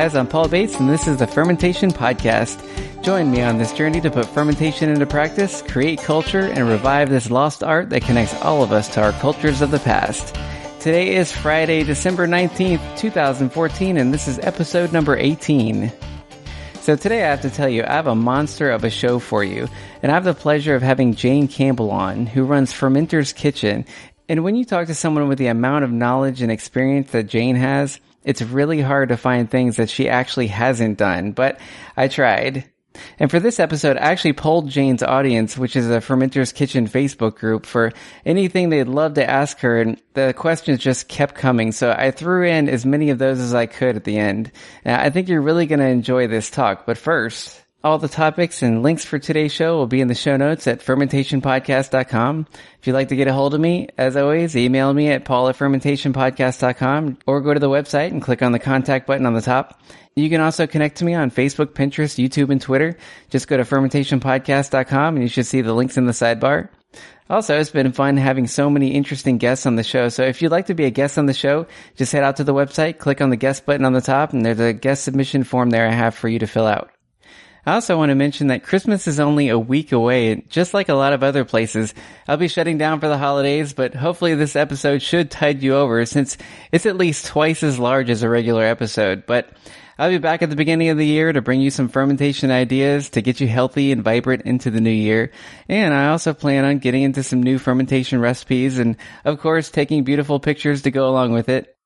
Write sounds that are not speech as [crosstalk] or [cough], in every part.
Guys, I'm Paul Bates and this is the Fermentation Podcast. Join me on this journey to put fermentation into practice, create culture, and revive this lost art that connects all of us to our cultures of the past. Today is Friday, December 19th, 2014, and this is episode number 18. So today I have to tell you, I have a monster of a show for you, and I have the pleasure of having Jane Campbell on, who runs Fermenter's Kitchen. And when you talk to someone with the amount of knowledge and experience that Jane has, it's really hard to find things that she actually hasn't done, but I tried. And for this episode, I actually polled Jane's audience, which is a Fermenter's Kitchen Facebook group, for anything they'd love to ask her, and the questions just kept coming. So I threw in as many of those as I could at the end. Now, I think you're really going to enjoy this talk, but first, all the topics and links for today's show will be in the show notes at fermentationpodcast.com. If you'd like to get a hold of me, as always, email me at paul at fermentationpodcast.com or go to the website and click on the contact button on the top. You can also connect to me on Facebook, Pinterest, YouTube, and Twitter. Just go to fermentationpodcast.com and you should see the links in the sidebar. Also, it's been fun having so many interesting guests on the show. So if you'd like to be a guest on the show, just head out to the website, click on the guest button on the top, and there's a guest submission form there I have for you to fill out. I also want to mention that Christmas is only a week away, and just like a lot of other places, I'll be shutting down for the holidays, but hopefully this episode should tide you over since it's at least twice as large as a regular episode. But I'll be back at the beginning of the year to bring you some fermentation ideas to get you healthy and vibrant into the new year. And I also plan on getting into some new fermentation recipes and of course taking beautiful pictures to go along with it.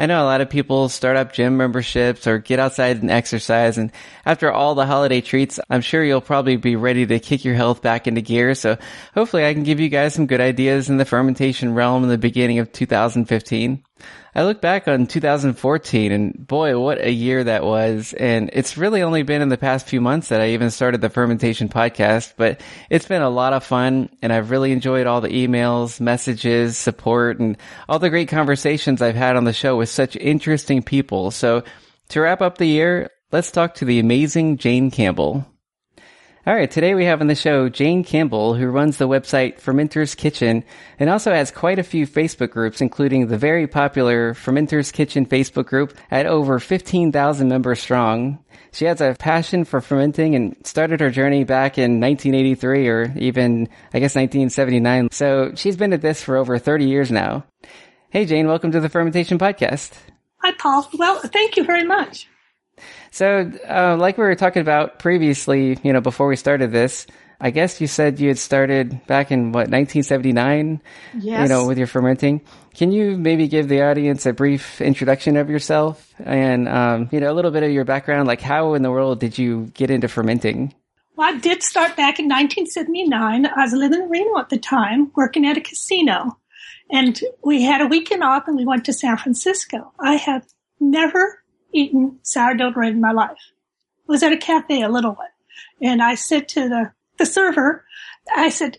I know a lot of people start up gym memberships or get outside and exercise. And after all the holiday treats, I'm sure you'll probably be ready to kick your health back into gear. So hopefully I can give you guys some good ideas in the fermentation realm in the beginning of 2015. I look back on 2014 and boy, what a year that was. And it's really only been in the past few months that I even started the fermentation podcast, but it's been a lot of fun and I've really enjoyed all the emails, messages, support and all the great conversations I've had on the show with such interesting people. So to wrap up the year, let's talk to the amazing Jane Campbell. All right, today we have on the show Jane Campbell, who runs the website Fermenter's Kitchen and also has quite a few Facebook groups, including the very popular Fermenter's Kitchen Facebook group at over 15,000 members strong. She has a passion for fermenting and started her journey back in 1983 or even, I guess, 1979. So she's been at this for over 30 years now. Hey, Jane, welcome to the Fermentation Podcast. Hi, Paul. Well, thank you very much. So, uh, like we were talking about previously, you know, before we started this, I guess you said you had started back in what 1979. Yes. You know, with your fermenting. Can you maybe give the audience a brief introduction of yourself and um, you know a little bit of your background? Like, how in the world did you get into fermenting? Well, I did start back in 1979. I was living in Reno at the time, working at a casino, and we had a weekend off, and we went to San Francisco. I have never eaten sourdough bread in my life. I was at a cafe, a little one, and I said to the, the server, I said,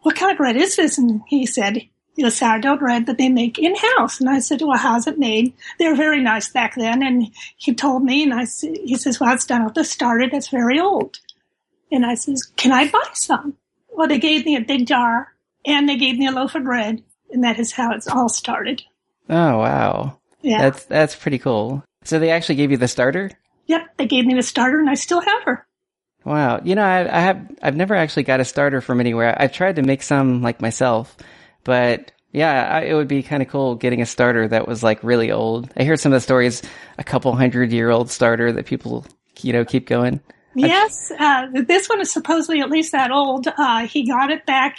what kind of bread is this? And he said, you know, sourdough bread that they make in house. And I said, well, how's it made? They were very nice back then. And he told me, and I he says, well, it's done with the starter that's very old. And I says, can I buy some? Well, they gave me a big jar and they gave me a loaf of bread. And that is how it's all started. Oh, wow. Yeah. That's, that's pretty cool. So they actually gave you the starter? Yep, they gave me the starter, and I still have her. Wow, you know, I, I have I've never actually got a starter from anywhere. I've tried to make some like myself, but yeah, I, it would be kind of cool getting a starter that was like really old. I hear some of the stories, a couple hundred year old starter that people you know keep going. Yes, uh, this one is supposedly at least that old. Uh, he got it back.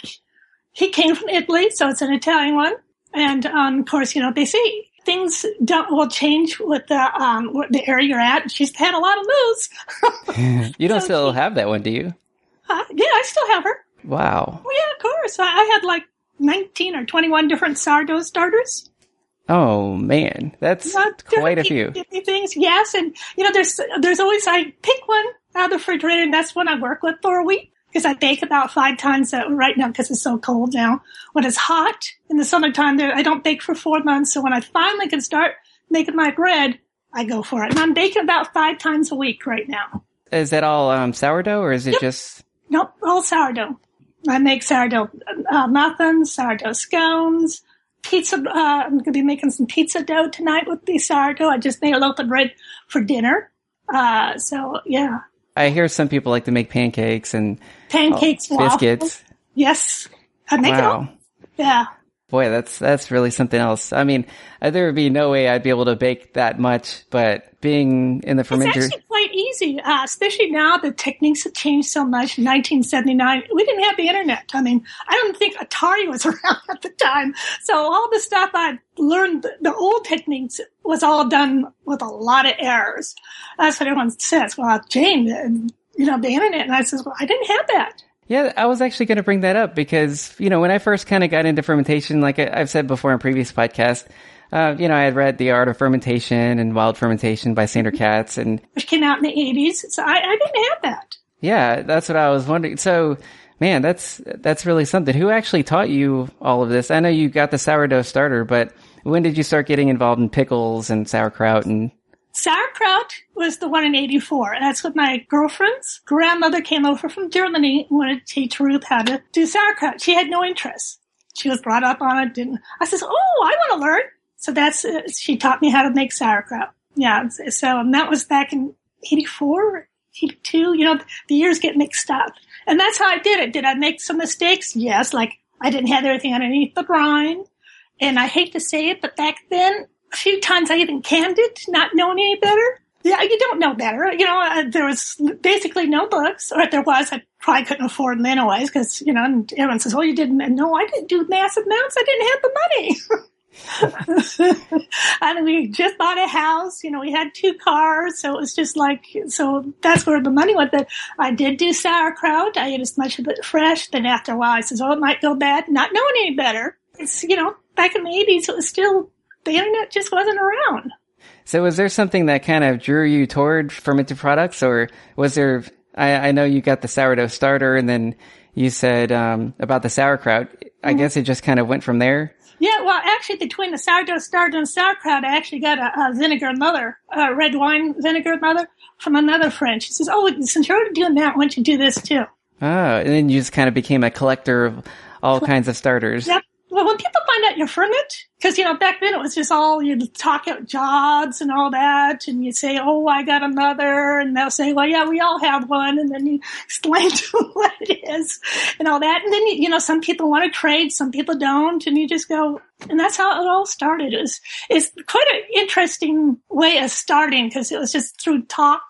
He came from Italy, so it's an Italian one. And um, of course, you know they say things don't will change with the um the area you're at. She's had a lot of moves. [laughs] you don't so still she, have that one, do you? Uh, yeah, I still have her. Wow. Well, yeah, of course. I, I had like nineteen or twenty-one different sourdough starters. Oh man, that's quite a few. Things, yes, and you know, there's there's always I pick one out of the refrigerator, and that's one I work with for a week because I bake about five times a, right now because it's so cold now. When it's hot in the summertime, there I don't bake for four months. So when I finally can start making my bread, I go for it. And I'm baking about five times a week right now. Is that all um, sourdough or is it yep. just? Nope, all sourdough. I make sourdough uh, muffins, sourdough scones, pizza. Uh, I'm going to be making some pizza dough tonight with the sourdough. I just made a loaf of bread for dinner. Uh, so yeah. I hear some people like to make pancakes and pancakes, oh, biscuits. Yes, I make wow. it. Yeah. Boy, that's that's really something else. I mean, uh, there would be no way I'd be able to bake that much, but being in the fermenter, it's actually quite easy. Uh, especially now, the techniques have changed so much. In 1979, we didn't have the internet. I mean, I don't think Atari was [laughs] around at the time, so all the stuff I learned, the old techniques, was all done with a lot of errors. That's what everyone says. Well, Jane, you know, the internet, and I says, well, I didn't have that. Yeah, I was actually going to bring that up because, you know, when I first kind of got into fermentation, like I've said before in previous podcasts, uh, you know, I had read The Art of Fermentation and Wild Fermentation by Sandor Katz and which came out in the 80s. So I, I didn't have that. Yeah, that's what I was wondering. So, man, that's, that's really something. Who actually taught you all of this? I know you got the sourdough starter, but when did you start getting involved in pickles and sauerkraut and Sauerkraut was the one in 84. That's what my girlfriend's grandmother came over from Germany and wanted to teach Ruth how to do sauerkraut. She had no interest. She was brought up on it. Didn't, I says, Oh, I want to learn. So that's, uh, she taught me how to make sauerkraut. Yeah. So, and that was back in 84, 82. You know, the years get mixed up. And that's how I did it. Did I make some mistakes? Yes. Like I didn't have everything underneath the brine. And I hate to say it, but back then a few times I even canned it, not knowing any better. Yeah, you don't know better. You know, uh, there was basically no books, or if there was, I probably couldn't afford them anyways, because, you know, and everyone says, well, you didn't, no, I didn't do massive amounts. I didn't have the money. [laughs] and we just bought a house, you know, we had two cars, so it was just like, so that's where the money went. But I did do sauerkraut. I ate as much of it fresh. Then after a while, I says, oh, it might go bad, not knowing any better. It's, you know, back in the 80s, it was still the internet just wasn't around. So was there something that kind of drew you toward fermented products or was there, I, I know you got the sourdough starter and then you said, um, about the sauerkraut. Mm-hmm. I guess it just kind of went from there. Yeah, well, actually, between the sourdough starter and sauerkraut, I actually got a, a vinegar mother, a red wine vinegar mother from another friend. She says, "Oh, since you're doing that, why don't you do this too?" Oh, and then you just kind of became a collector of all kinds of starters. Yep. Well, when people find out you're ferment, because you know back then it was just all you'd talk about jobs and all that, and you'd say, "Oh, I got another," and they'll say, "Well, yeah, we all have one," and then you [laughs] explain to them what it is and all that, and then you know some people want to trade, some people don't, and you just go, and that's how it all started. It was it's quite an interesting way of starting because it was just through talk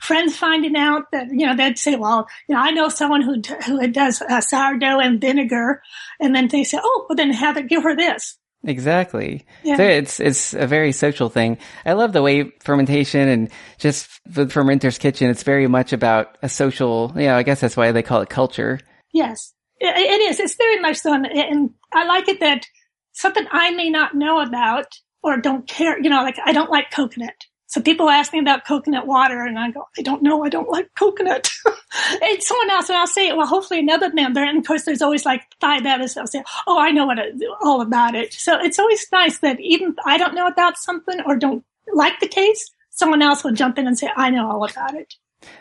friends finding out that you know they'd say, "Well, you know, I know someone who who does uh, sourdough and vinegar," and then they say, "Oh, well, then have it give her this." Exactly. Yeah. So it's it's a very social thing. I love the way fermentation and just the fermenter's kitchen. It's very much about a social. You know, I guess that's why they call it culture. Yes, it, it is. It's very much so, and, and I like it that something I may not know about or don't care. You know, like I don't like coconut. So people ask me about coconut water and I go, I don't know. I don't like coconut. [laughs] and someone else, and I'll say, well, hopefully another member. And of course, there's always like five others. I'll say, oh, I know what all about it. So it's always nice that even I don't know about something or don't like the taste, someone else will jump in and say, I know all about it.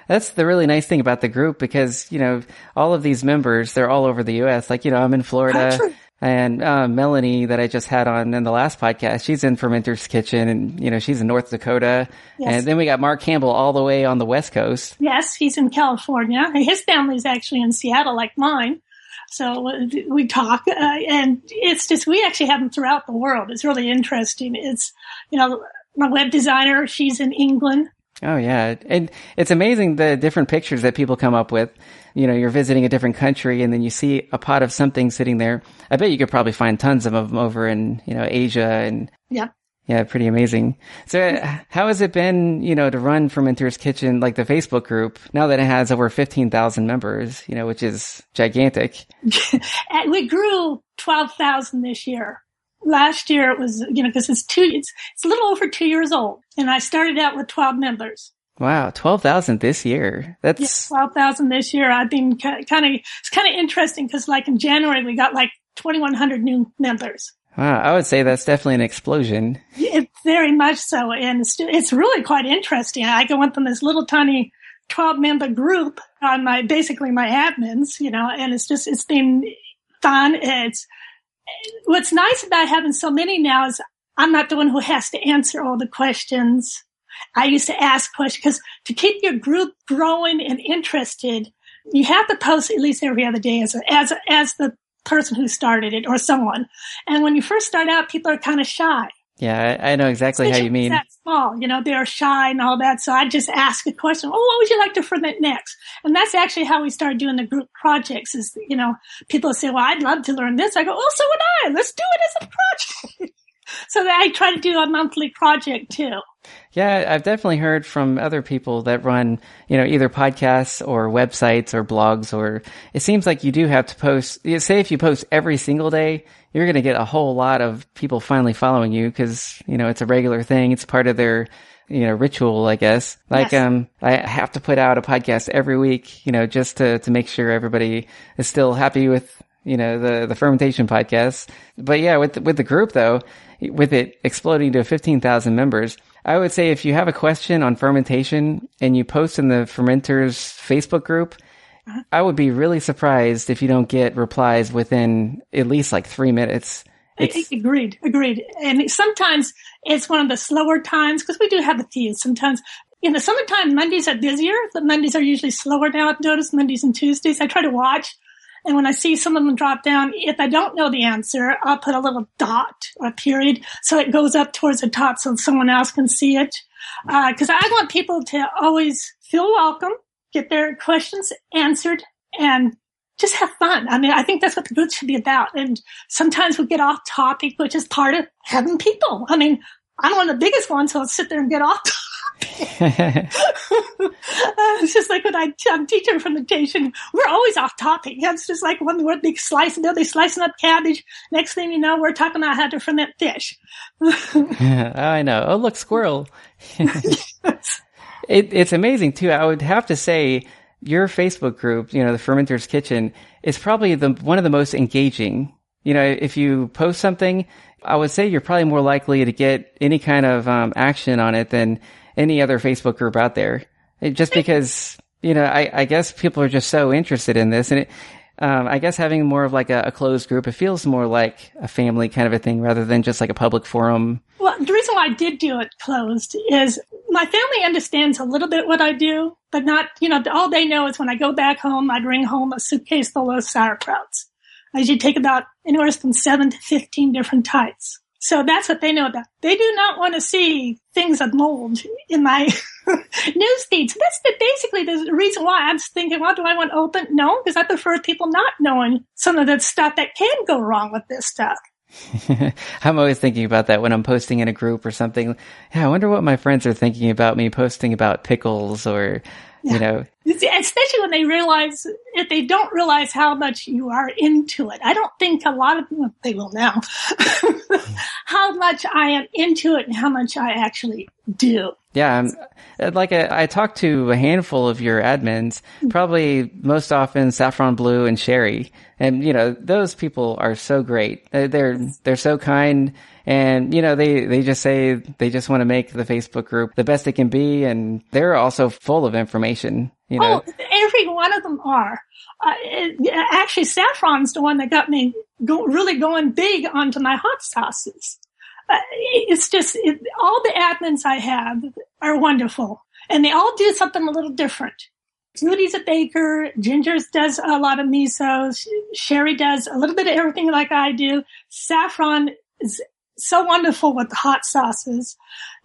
That's the really nice thing about the group because, you know, all of these members, they're all over the U.S. Like, you know, I'm in Florida. And uh, Melanie, that I just had on in the last podcast, she's in Fermenter's Kitchen, and you know she's in North Dakota. Yes. And then we got Mark Campbell all the way on the West Coast. Yes, he's in California. [laughs] His family's actually in Seattle, like mine. So uh, we talk, uh, and it's just we actually have them throughout the world. It's really interesting. It's you know my web designer, she's in England. Oh yeah, and it's amazing the different pictures that people come up with you know, you're visiting a different country and then you see a pot of something sitting there. I bet you could probably find tons of them over in, you know, Asia and. Yeah. Yeah, pretty amazing. So how has it been, you know, to run Fermenter's Kitchen, like the Facebook group, now that it has over 15,000 members, you know, which is gigantic? [laughs] we grew 12,000 this year. Last year it was, you know, cause it's two, it's, it's a little over two years old and I started out with 12 members. Wow, twelve thousand this year. That's yeah, twelve thousand this year. I've been kind of it's kind of interesting because like in January we got like twenty one hundred new members. Wow, I would say that's definitely an explosion. It, very much so, and it's, it's really quite interesting. I go went from this little tiny twelve member group on my basically my admins, you know, and it's just it's been fun. It's what's nice about having so many now is I'm not the one who has to answer all the questions. I used to ask questions because to keep your group growing and interested, you have to post at least every other day as a, as a, as the person who started it or someone. And when you first start out, people are kind of shy. Yeah, I, I know exactly Especially how you mean. That small, you know, they're shy and all that. So I just ask a question. Oh, what would you like to ferment next? And that's actually how we started doing the group projects. Is you know, people say, "Well, I'd love to learn this." I go, "Oh, so would I. Let's do it as a project." [laughs] [laughs] so I try to do a monthly project too. Yeah, I've definitely heard from other people that run, you know, either podcasts or websites or blogs, or it seems like you do have to post. Say if you post every single day, you're going to get a whole lot of people finally following you because, you know, it's a regular thing. It's part of their, you know, ritual, I guess. Like, yes. um, I have to put out a podcast every week, you know, just to, to make sure everybody is still happy with, you know, the, the fermentation podcast. But yeah, with, with the group though, with it exploding to 15,000 members, I would say if you have a question on fermentation and you post in the fermenters Facebook group, uh-huh. I would be really surprised if you don't get replies within at least like three minutes. It's, agreed, agreed. And sometimes it's one of the slower times because we do have a few. Sometimes in the summertime, Mondays are busier, but Mondays are usually slower now. I've noticed Mondays and Tuesdays. I try to watch and when I see some of them drop down, if I don't know the answer, I'll put a little dot or period so it goes up towards the top so someone else can see it. Because uh, I want people to always feel welcome, get their questions answered, and just have fun. I mean, I think that's what the group should be about. And sometimes we get off topic, which is part of having people. I mean, I'm one of the biggest ones, so I'll sit there and get off [laughs] it's just like when I, I'm teaching fermentation, we're always off topic. It's just like one word big slice, and they're slicing up cabbage. Next thing you know, we're talking about how to ferment fish. [laughs] I know. Oh, look, squirrel. yes. [laughs] it, it's amazing too. I would have to say your Facebook group, you know, the Fermenter's Kitchen, is probably the one of the most engaging. You know, if you post something, I would say you're probably more likely to get any kind of um, action on it than any other Facebook group out there. It, just because, you know, I, I guess people are just so interested in this and it, um, I guess having more of like a, a, closed group, it feels more like a family kind of a thing rather than just like a public forum. Well, the reason why I did do it closed is my family understands a little bit what I do, but not, you know, all they know is when I go back home, I bring home a suitcase full of sauerkrauts. I usually take about anywhere from seven to 15 different types. So that's what they know about. They do not want to see things of mold in my [laughs] news feed. So that's the, basically the reason why I'm thinking, well, do I want open? No, because I prefer people not knowing some of the stuff that can go wrong with this stuff. [laughs] I'm always thinking about that when I'm posting in a group or something. Yeah, I wonder what my friends are thinking about me posting about pickles or you know. Especially when they realize if they don't realize how much you are into it. I don't think a lot of them they will now. [laughs] How much i am into it and how much i actually do yeah uh, like a, uh, I talked to a handful of your admins probably most often saffron blue and sherry and you know those people are so great they're they're so kind and, you know, they, they just say they just want to make the Facebook group the best it can be. And they're also full of information, you know. Oh, every one of them are. Uh, actually, Saffron's the one that got me go, really going big onto my hot sauces. Uh, it's just, it, all the admins I have are wonderful and they all do something a little different. Judy's a baker. Ginger's does a lot of misos. Sherry does a little bit of everything like I do. Saffron is so wonderful with the hot sauces.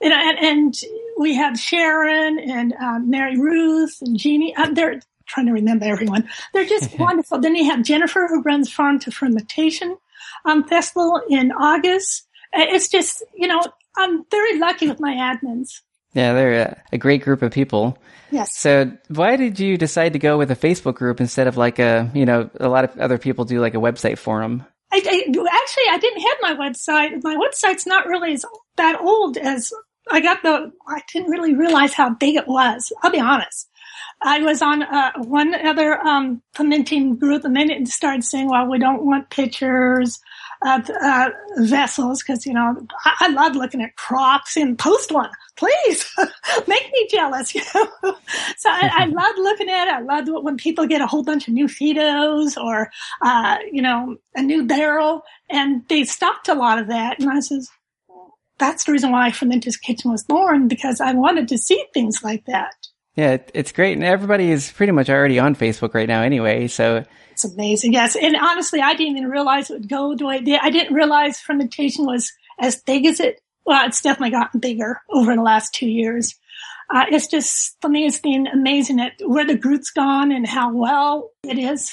And, and, and we have Sharon and um, Mary Ruth and Jeannie. Uh, they're trying to remember everyone. They're just [laughs] wonderful. Then you have Jennifer who runs Farm to Fermentation um, Festival in August. Uh, it's just, you know, I'm very lucky with my admins. Yeah, they're a, a, great group of people. Yes. So why did you decide to go with a Facebook group instead of like a, you know, a lot of other people do like a website forum? I, I, actually I didn't have my website. My website's not really as, that old as I got the. I didn't really realize how big it was. I'll be honest. I was on uh, one other um, fermenting group, and then it started saying, "Well, we don't want pictures. Of uh, vessels because you know I, I, love looking at crocks and post one please [laughs] make me jealous you know [laughs] so I, I love looking at it I love when people get a whole bunch of new FIDOs or uh, you know a new barrel and they stocked a lot of that and I says that's the reason why Fermenter's Kitchen was born because I wanted to see things like that yeah, it's great. And everybody is pretty much already on Facebook right now anyway. So it's amazing. Yes. And honestly, I didn't even realize it would go the way it did. I didn't realize fermentation was as big as it, well, it's definitely gotten bigger over the last two years. Uh, it's just, for me, it's been amazing at where the group's gone and how well it is.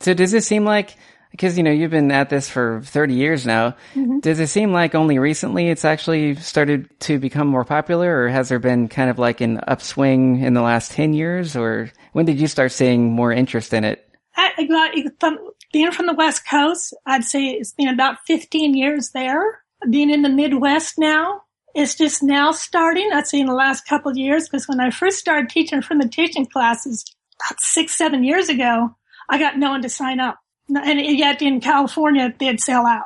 So does it seem like because you know you've been at this for 30 years now mm-hmm. does it seem like only recently it's actually started to become more popular or has there been kind of like an upswing in the last 10 years or when did you start seeing more interest in it I, from, being from the west coast i'd say it's been about 15 years there being in the midwest now it's just now starting i'd say in the last couple of years because when i first started teaching fermentation classes about six seven years ago i got no one to sign up and yet in California they'd sell out.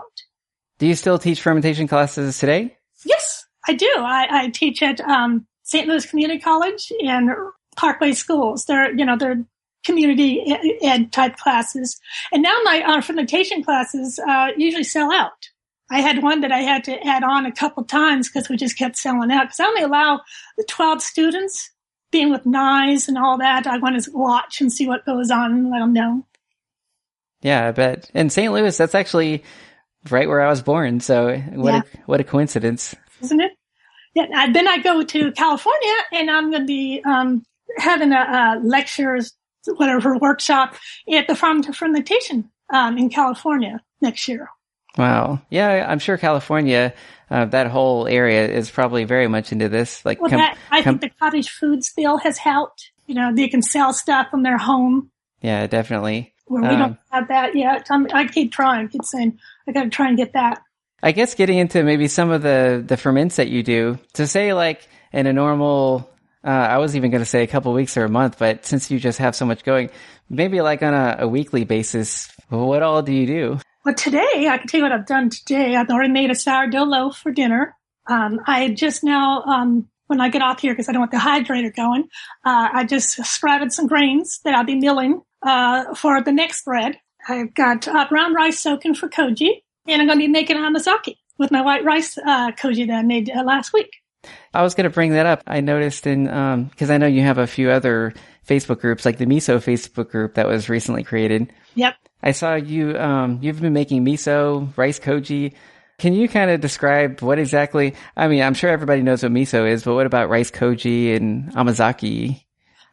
Do you still teach fermentation classes today? Yes, I do. I, I teach at um, St. Louis Community College and Parkway Schools. They're you know they're community ed type classes, and now my fermentation classes uh, usually sell out. I had one that I had to add on a couple times because we just kept selling out. Because I only allow the twelve students being with knives and all that. I want to watch and see what goes on and let them know. Yeah, I bet. And St. Louis, that's actually right where I was born. So what yeah. a, what a coincidence, isn't it? Yeah. Then I go to California, and I'm going to be um, having a, a lectures, whatever workshop at the farm to fermentation um, in California next year. Wow. Yeah, I'm sure California, uh, that whole area is probably very much into this. Like, well, com- that, I com- think the cottage food still has helped. You know, they can sell stuff from their home. Yeah, definitely where we um, don't have that yet. I'm, i keep trying, keep saying, I got to try and get that. I guess getting into maybe some of the, the ferments that you do to say like in a normal, uh, I was even going to say a couple weeks or a month, but since you just have so much going, maybe like on a, a weekly basis, what all do you do? Well, today I can tell you what I've done today. I've already made a sourdough loaf for dinner. Um, I just now, um, when I get off here, because I don't want the hydrator going, uh, I just sprouted some grains that I'll be milling uh, for the next bread. I've got uh, brown rice soaking for koji, and I'm going to be making amazake with my white rice uh, koji that I made uh, last week. I was going to bring that up. I noticed in because um, I know you have a few other Facebook groups, like the miso Facebook group that was recently created. Yep. I saw you. Um, you've been making miso, rice koji. Can you kind of describe what exactly? I mean, I'm sure everybody knows what miso is, but what about rice koji and amazake?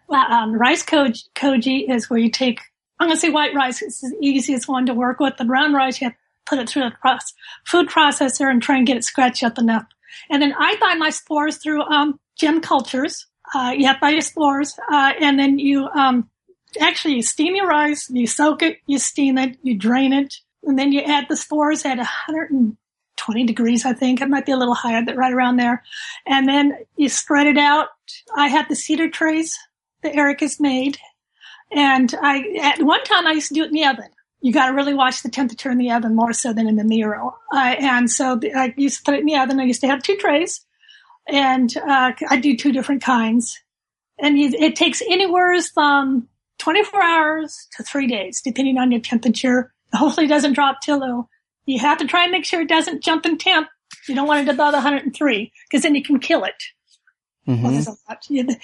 Well, um, rice koji, koji is where you take, I'm going to say white rice. It's the easiest one to work with. The brown rice, you have to put it through the food processor and try and get it scratched up enough. And then I buy my spores through, um, gem cultures. Uh, you have buy your spores. Uh, and then you, um, actually you steam your rice, you soak it, you steam it, you drain it, and then you add the spores at 120 degrees, I think. It might be a little higher, but right around there. And then you spread it out. I have the cedar trays that Eric has made. And I, at one time I used to do it in the oven. You got to really watch the temperature in the oven more so than in the muro. Uh, and so I used to put it in the oven. I used to have two trays and, uh, I do two different kinds and you, it takes anywhere from 24 hours to three days, depending on your temperature. Hopefully it doesn't drop low. You have to try and make sure it doesn't jump in temp. You don't want it above 103 because then you can kill it. Mm-hmm. Well, there's a lot. Yeah, the,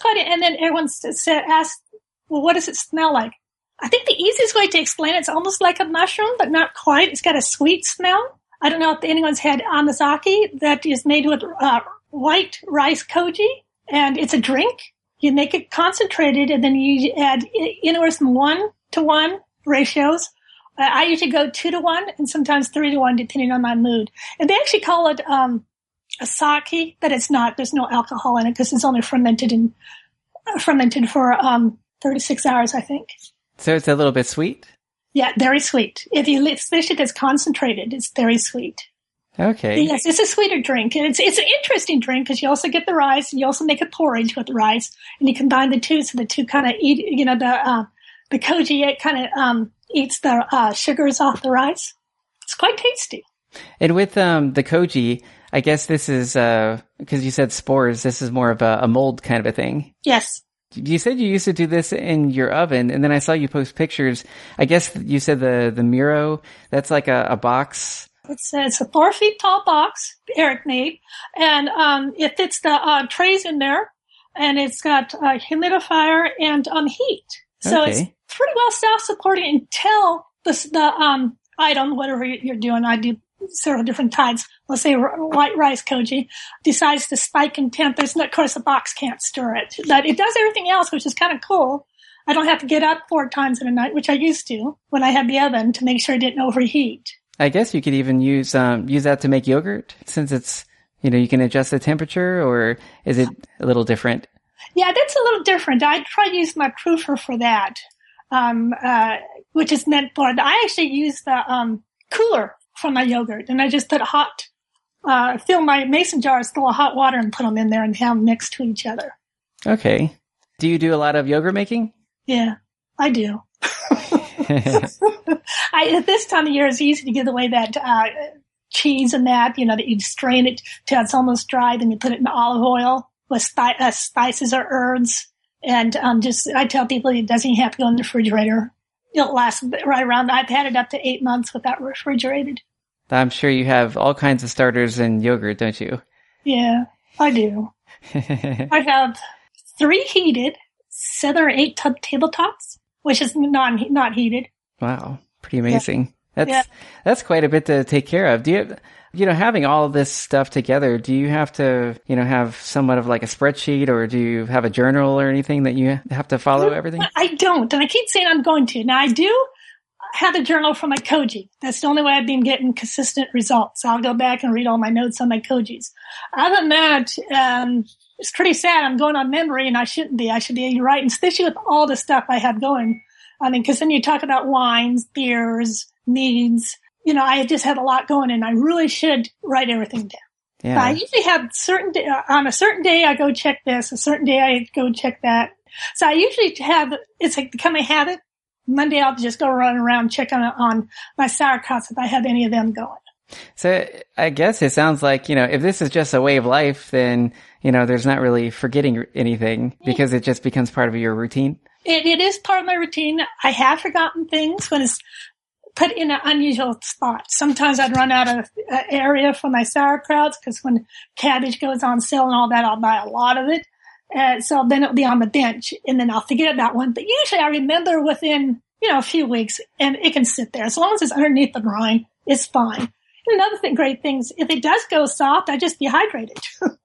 quite, and then everyone said, asked, well, what does it smell like? I think the easiest way to explain it, it's almost like a mushroom, but not quite. It's got a sweet smell. I don't know if anyone's had amazake that is made with uh, white rice koji, and it's a drink. You make it concentrated, and then you add anywhere from one to one ratios. Uh, I usually go two to one, and sometimes three to one, depending on my mood. And they actually call it um, a sake, but it's not. There's no alcohol in it because it's only fermented in uh, fermented for um, 36 hours, I think. So it's a little bit sweet. Yeah, very sweet. If you especially if it's concentrated, it's very sweet. Okay. Yes, it's a sweeter drink. And It's it's an interesting drink because you also get the rice and you also make a porridge with the rice and you combine the two so the two kind of eat. You know the uh, the koji it kind of um, eats the uh, sugars off the rice. It's quite tasty. And with um, the koji, I guess this is because uh, you said spores. This is more of a, a, mold kind of a thing. Yes. You said you used to do this in your oven, and then I saw you post pictures. I guess you said the the muro. That's like a, a box. It's a, it's a four feet tall box Eric made, and um, it fits the uh, trays in there, and it's got a humidifier and um, heat. So okay. it's pretty well self supporting until the the um item, whatever you're doing. I do several different types. Let's say white rice koji decides to spike in temp. There's no, of course the box can't stir it, but it does everything else, which is kind of cool. I don't have to get up four times in a night, which I used to when I had the oven to make sure it didn't overheat. I guess you could even use um, use that to make yogurt since it's you know you can adjust the temperature, or is it a little different? Yeah, that's a little different. I try to use my proofer for that, um, uh, which is meant for. I actually use the um, cooler for my yogurt, and I just put hot, uh, fill my mason jars full of hot water and put them in there and have them next to each other. Okay. Do you do a lot of yogurt making? Yeah, I do. [laughs] I, at this time of year, it's easy to give away that uh, cheese and that, you know, that you strain it till it's almost dry, then you put it in olive oil with spi- uh, spices or herbs. And um, just, I tell people it doesn't have to go in the refrigerator. It'll last right around, I've had it up to eight months without refrigerated. I'm sure you have all kinds of starters and yogurt, don't you? Yeah, I do. [laughs] I have three heated, seven or eight tub tabletops, which is not not heated. Wow, pretty amazing. Yeah. That's yeah. that's quite a bit to take care of. Do you you know having all this stuff together? Do you have to you know have somewhat of like a spreadsheet, or do you have a journal or anything that you have to follow mm, everything? I don't, and I keep saying I'm going to. Now I do have a journal for my koji. That's the only way I've been getting consistent results. I'll go back and read all my notes on my kojis. Other than that, um, it's pretty sad. I'm going on memory and I shouldn't be. I should be writing, especially with all the stuff I have going. I mean, cause then you talk about wines, beers, meads. You know, I just have a lot going and I really should write everything down. Yeah. I usually have certain day, uh, on a certain day I go check this, a certain day I go check that. So I usually have, it's like become a habit Monday I'll just go run around checking on my sauerkrauts if I have any of them going. So I guess it sounds like, you know, if this is just a way of life, then, you know, there's not really forgetting anything because it just becomes part of your routine. It, it is part of my routine. I have forgotten things when it's put in an unusual spot. Sometimes I'd run out of uh, area for my sauerkrauts because when cabbage goes on sale and all that, I'll buy a lot of it. Uh, so then it'll be on the bench and then I'll forget about one. But usually I remember within, you know, a few weeks and it can sit there. As long as it's underneath the brine, it's fine. And another thing, great things, if it does go soft, I just dehydrate it. [laughs] and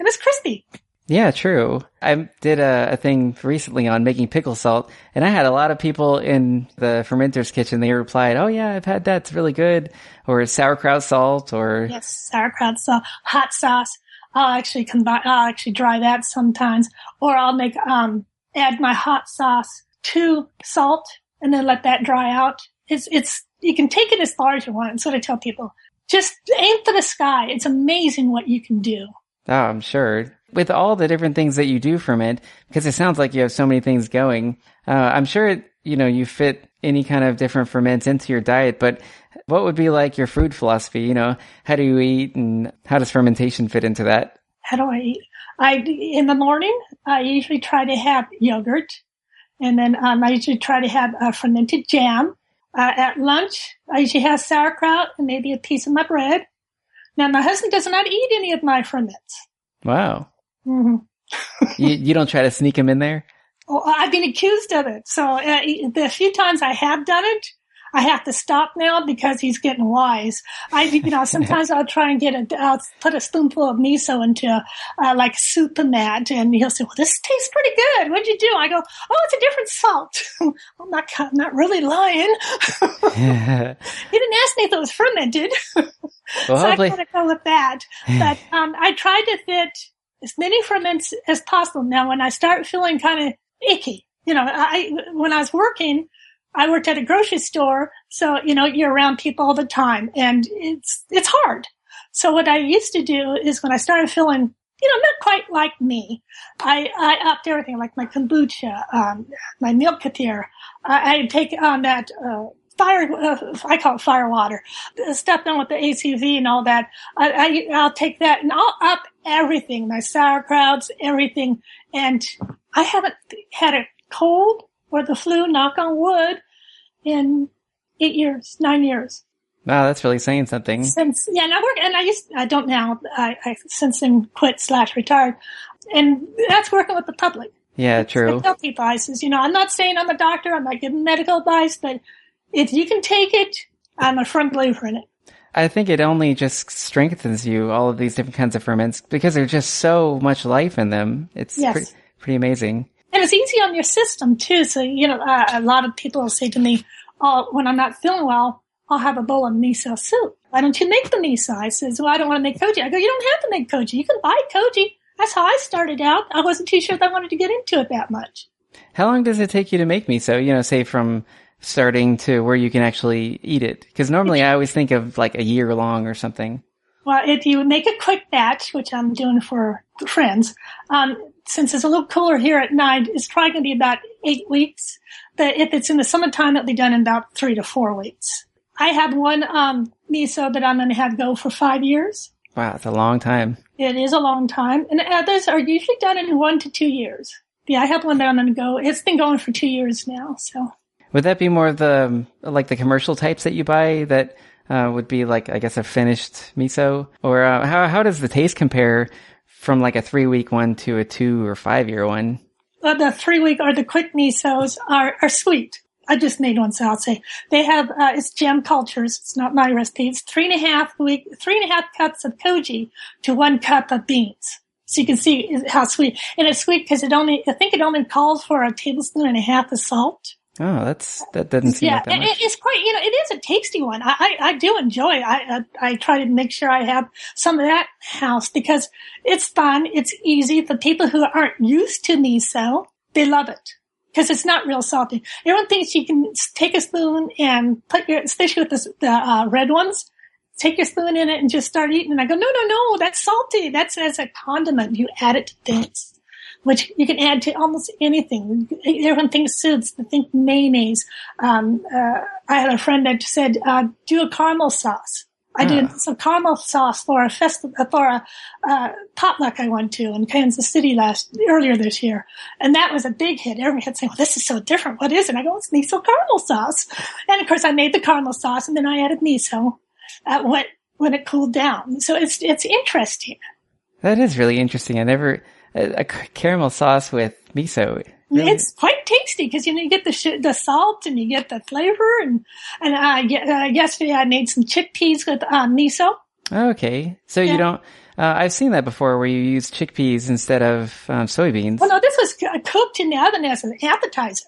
it's crispy. Yeah, true. I did a, a, thing recently on making pickle salt, and I had a lot of people in the fermenter's kitchen. They replied, "Oh yeah, I've had that. It's really good." Or sauerkraut salt, or yes, sauerkraut salt, hot sauce. I'll actually combine, I'll actually dry that sometimes, or I'll make, um, add my hot sauce to salt and then let that dry out. It's, it's, you can take it as far as you want. That's what I tell people. Just aim for the sky. It's amazing what you can do. Oh, I'm sure. With all the different things that you do from it, because it sounds like you have so many things going, uh, I'm sure, you know, you fit any kind of different ferments into your diet, but what would be like your food philosophy? You know, how do you eat and how does fermentation fit into that? How do I eat? I, in the morning, I usually try to have yogurt and then um, I usually try to have a fermented jam. Uh, at lunch, I usually have sauerkraut and maybe a piece of my bread. Now, my husband does not eat any of my ferments. Wow. Mm-hmm. you, you don't try to sneak him in there? [laughs] Oh, I've been accused of it. So uh, the few times I have done it, I have to stop now because he's getting wise. I, you know, [laughs] sometimes I'll try and get a, I'll put a spoonful of miso into uh, like soup and that, and he'll say, "Well, this tastes pretty good. What'd you do?" I go, "Oh, it's a different salt." [laughs] I'm not, I'm not really lying. [laughs] he didn't ask me if it was fermented, well, so I gotta go with that. But um, I try to fit as many ferments as possible. Now, when I start feeling kind of icky, you know, I when I was working. I worked at a grocery store, so you know you're around people all the time, and it's it's hard. So what I used to do is when I started feeling, you know, not quite like me, I I upped everything, like my kombucha, um, my milk kefir. I, I take on that uh, fire, uh, I call it fire water, stuff done with the ACV and all that. I, I, I'll take that and I'll up everything, my sauerkrauts, everything. And I haven't had a cold or the flu, knock on wood, in eight years, nine years. Wow, that's really saying something. Since yeah, and I work and I used I don't now I, I since then quit slash retired, and that's working with the public. Yeah, true. I tell people, I says, you know, I'm not saying I'm a doctor, I'm not giving medical advice, but if you can take it, I'm a firm believer in it. I think it only just strengthens you, all of these different kinds of ferments, because there's just so much life in them. It's Yes. pretty, pretty amazing. And it's easy on your system too. So, you know, uh, a lot of people will say to me, oh, when I'm not feeling well, I'll have a bowl of miso soup. Why don't you make the miso? I says, well, I don't want to make koji. I go, you don't have to make koji. You can buy koji. That's how I started out. I wasn't too sure that I wanted to get into it that much. How long does it take you to make miso? You know, say from starting to where you can actually eat it? Because normally I always think of like a year long or something. Well, if you make a quick batch, which I'm doing for friends, um, since it's a little cooler here at night, it's probably going to be about eight weeks. But if it's in the summertime, it'll be done in about three to four weeks. I have one um, miso that I'm going to have go for five years. Wow, it's a long time. It is a long time, and others are usually done in one to two years. Yeah, I have one that I'm going to go. It's been going for two years now, so. Would that be more of the like the commercial types that you buy that uh, would be like I guess a finished miso, or uh, how how does the taste compare from like a three week one to a two or five year one? Well, the three week or the quick misos are, are sweet. I just made one, so I'll say they have, uh, it's gem cultures. It's not my recipe. It's three and a half week, three and a half cups of koji to one cup of beans. So you can see how sweet. And it's sweet because it only, I think it only calls for a tablespoon and a half of salt. Oh, that's that doesn't seem Yeah, like that much. it- it's quite, you know, it is a tasty one. I, I, I do enjoy it. I, I, I try to make sure I have some of that house because it's fun. It's easy. The people who aren't used to miso, they love it because it's not real salty. Everyone thinks you can take a spoon and put your, especially with the, the uh, red ones, take your spoon in it and just start eating. And I go, no, no, no, that's salty. That's as a condiment. You add it to things which you can add to almost anything. Everyone thinks soups, they think mayonnaise. Um, uh, I had a friend that said, uh, do a caramel sauce. I did Ah. some caramel sauce for a festival, for a, uh, potluck I went to in Kansas City last, earlier this year. And that was a big hit. Everyone had saying, well, this is so different. What is it? I go, it's miso caramel sauce. And of course I made the caramel sauce and then I added miso, uh, when, when it cooled down. So it's, it's interesting. That is really interesting. I never a, a c- caramel sauce with miso. Really? It's quite tasty because you know you get the sh- the salt and you get the flavor and and uh, ye- uh, yesterday I made some chickpeas with uh, miso. okay. So Yeah. you don't. Uh, I've seen that before, where you use chickpeas instead of um, soybeans. Well, no, this was cooked in the oven as an appetizer.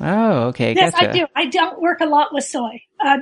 Oh, okay. Yes, gotcha. I do. I don't work a lot with soy. Uh,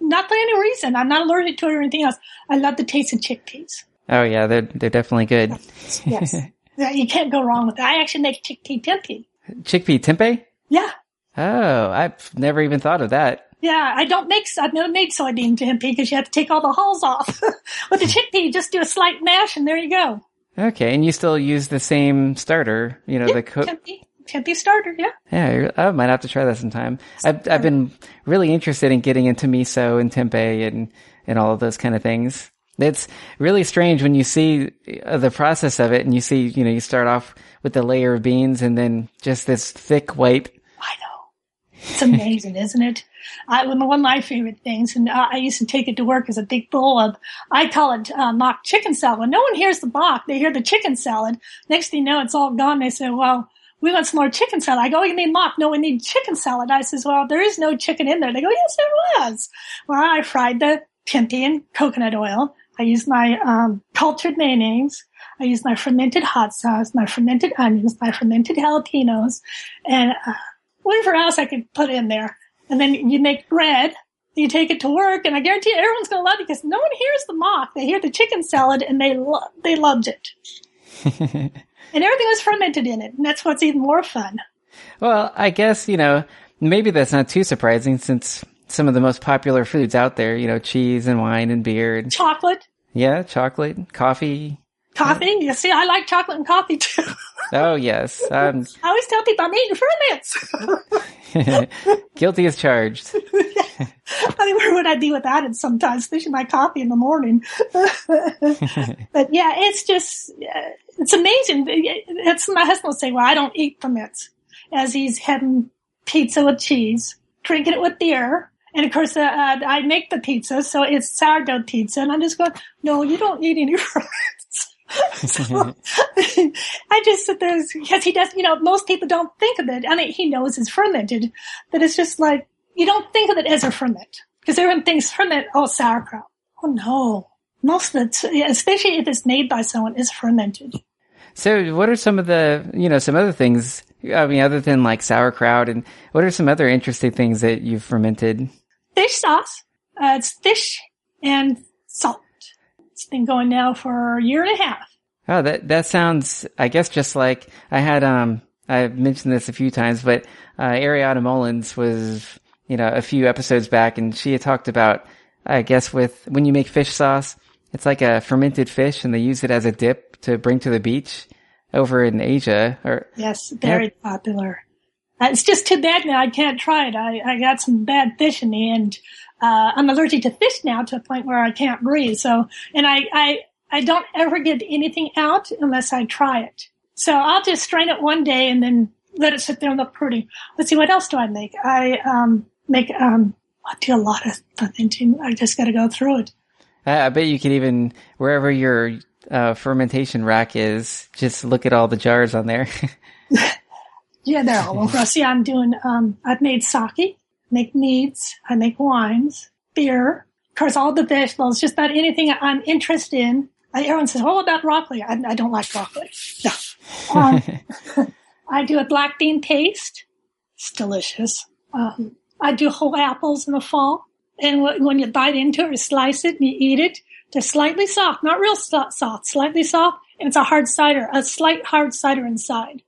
not for any reason. I'm not allergic to it or anything else. I love the taste of chickpeas. Oh yeah, they're they're definitely good. Yes, [laughs] Yeah, you can't go wrong with that. I actually make chickpea tempeh. Chickpea tempeh. Yeah. Oh, I've never even thought of that. Yeah, I don't make, I've never made soybean tempeh because you have to take all the hulls off. [laughs] With the chickpea, you just do a slight mash and there you go. Okay, and you still use the same starter, you know, the cook. Tempeh, tempeh starter, yeah. Yeah, I might have to try that sometime. I've I've been really interested in getting into miso and tempeh and and all of those kind of things. It's really strange when you see uh, the process of it and you see, you know, you start off with the layer of beans and then just this thick white. I know. It's amazing, [laughs] isn't it? I, one of my favorite things, and I used to take it to work as a big bowl of, I call it uh, mock chicken salad. No one hears the mock, they hear the chicken salad. Next thing you know, it's all gone. They say, well, we want some more chicken salad. I go, oh, you need mock? No, we need chicken salad. I says, well, there is no chicken in there. They go, yes, there was. Well, I fried the tempeh in coconut oil. I use my um, cultured mayonnaise. I use my fermented hot sauce, my fermented onions, my fermented jalapenos, and uh, whatever else I could put in there. And then you make bread. You take it to work, and I guarantee you everyone's going to love it because no one hears the mock. They hear the chicken salad, and they lo- they loved it. [laughs] and everything was fermented in it, and that's what's even more fun. Well, I guess, you know, maybe that's not too surprising since some of the most popular foods out there, you know, cheese and wine and beer and Chocolate, yeah, chocolate, coffee. coffee. You see, I like chocolate and coffee too. [laughs] Oh yes. Um, [laughs] I always tell people I'm eating ferments. [laughs] guilty as charged. I mean, where would I be without it sometimes, especially my coffee in the morning? but yeah, it's just, uh, it's amazing. It's my husband will say, well, I don't eat ferments as he's having pizza with cheese, drinking it with beer. And of course, uh, uh, I make the pizza, so it's sourdough pizza. And I'm just going, no, you don't eat any [laughs] ferments. so, [laughs] I just sit there because he does, you know, most people don't think of it. I mean, he knows it's fermented, but it's just like, you don't think of it as a ferment because everyone thinks ferment, oh, sauerkraut. Oh no. Most of it, especially if it's made by someone, is fermented. So, what are some of the, you know, some other things? I mean, other than like sauerkraut, and what are some other interesting things that you've fermented? Fish sauce. Uh, it's fish and salt. It's been going now for a year and a half. Oh, that that sounds. I guess just like I had. Um, I've mentioned this a few times, but uh, Ariana Mullins was you know, a few episodes back and she had talked about, I guess with, when you make fish sauce, it's like a fermented fish and they use it as a dip to bring to the beach over in Asia or. Yes, very yeah. popular. Uh, it's just too bad now I can't try it. I, I got some bad fish in the end. Uh, I'm allergic to fish now to a point where I can't breathe. So, and I, I, I don't ever get anything out unless I try it. So I'll just strain it one day and then let it sit there and look pretty. Let's see, what else do I make? I, um, make um I do a lot of fermenting. I just got to go through it. I bet you could even wherever your uh, fermentation rack is, just look at all the jars on there. [laughs] [laughs] yeah, they're all [laughs] over. See, I'm doing. Um, I've made sake, make meads, I make wines, beer. Of course, all the vegetables. Just about anything I'm interested in. Everyone says, "Oh, about broccoli." I, I don't like broccoli. No. [laughs] Um, [laughs] I do a black bean paste. It's delicious. Um, I do whole apples in the fall. And when you bite into it or slice it and you eat it, they're slightly soft, not real soft, slightly soft. And it's a hard cider, a slight hard cider inside.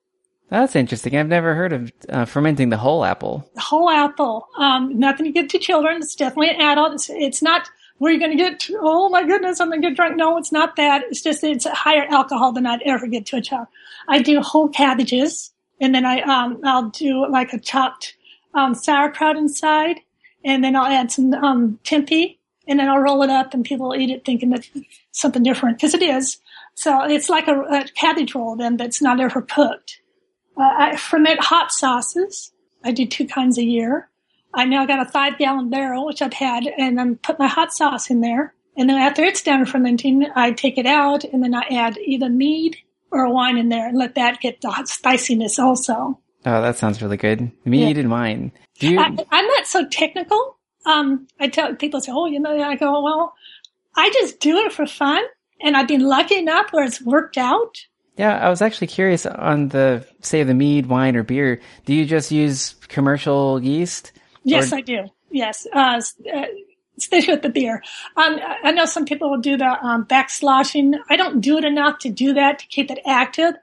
That's interesting. I've never heard of uh, fermenting the whole apple. The whole apple. Um, nothing to give to children. It's definitely an adult. It's, it's not where you're going to get, oh my goodness, I'm going to get drunk. No, it's not that. It's just, it's a higher alcohol than I'd ever get to a child. I do whole cabbages and then I, um, I'll do like a chopped um, sauerkraut inside, and then I'll add some um, tempeh, and then I'll roll it up, and people will eat it thinking that something different because it is. So it's like a, a cabbage roll then that's not ever cooked. Uh, I ferment hot sauces. I do two kinds a year. I now got a five gallon barrel, which I've had, and I'm put my hot sauce in there. And then after it's done fermenting, I take it out and then I add either mead or wine in there and let that get the spiciness also. Oh, that sounds really good. Mead yeah. and wine. Do you? I, am not so technical. Um, I tell people say, "Oh, you know," I go, "Well, I just do it for fun, and I've been lucky enough where it's worked out." Yeah, I was actually curious on the say the mead, wine, or beer. Do you just use commercial yeast? Yes, or? I do. Yes, uh, uh, especially with the beer. Um, I know some people will do the um, backslopping. I don't do it enough to do that to keep it active.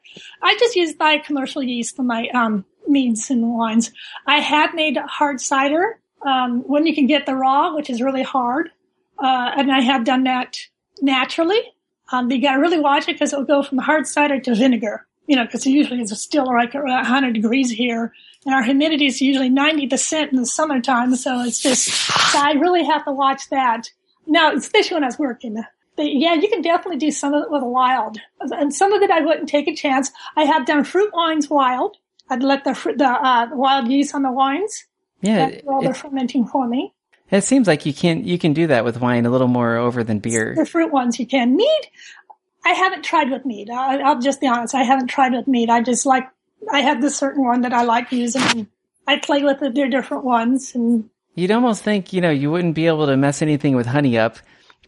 I just use my commercial yeast for my um, meads and wines. I have made hard cider um, when you can get the raw, which is really hard, uh, and I have done that naturally. Um, you got to really watch it because it'll go from hard cider to vinegar. You know, because usually it's still like 100 degrees here, and our humidity is usually 90 percent in the summertime. So it's just so I really have to watch that. Now, especially when I was working. But yeah, you can definitely do some of it with wild, and some of it I wouldn't take a chance. I have done fruit wines wild, I'd let the the uh, wild yeast on the wines. Yeah, that's all they're fermenting for me. It seems like you can you can do that with wine a little more over than beer. The fruit ones you can. Mead, I haven't tried with mead. I, I'll just be honest. I haven't tried with mead. I just like I have this certain one that I like using. I play with it. They're different ones, and you'd almost think you know you wouldn't be able to mess anything with honey up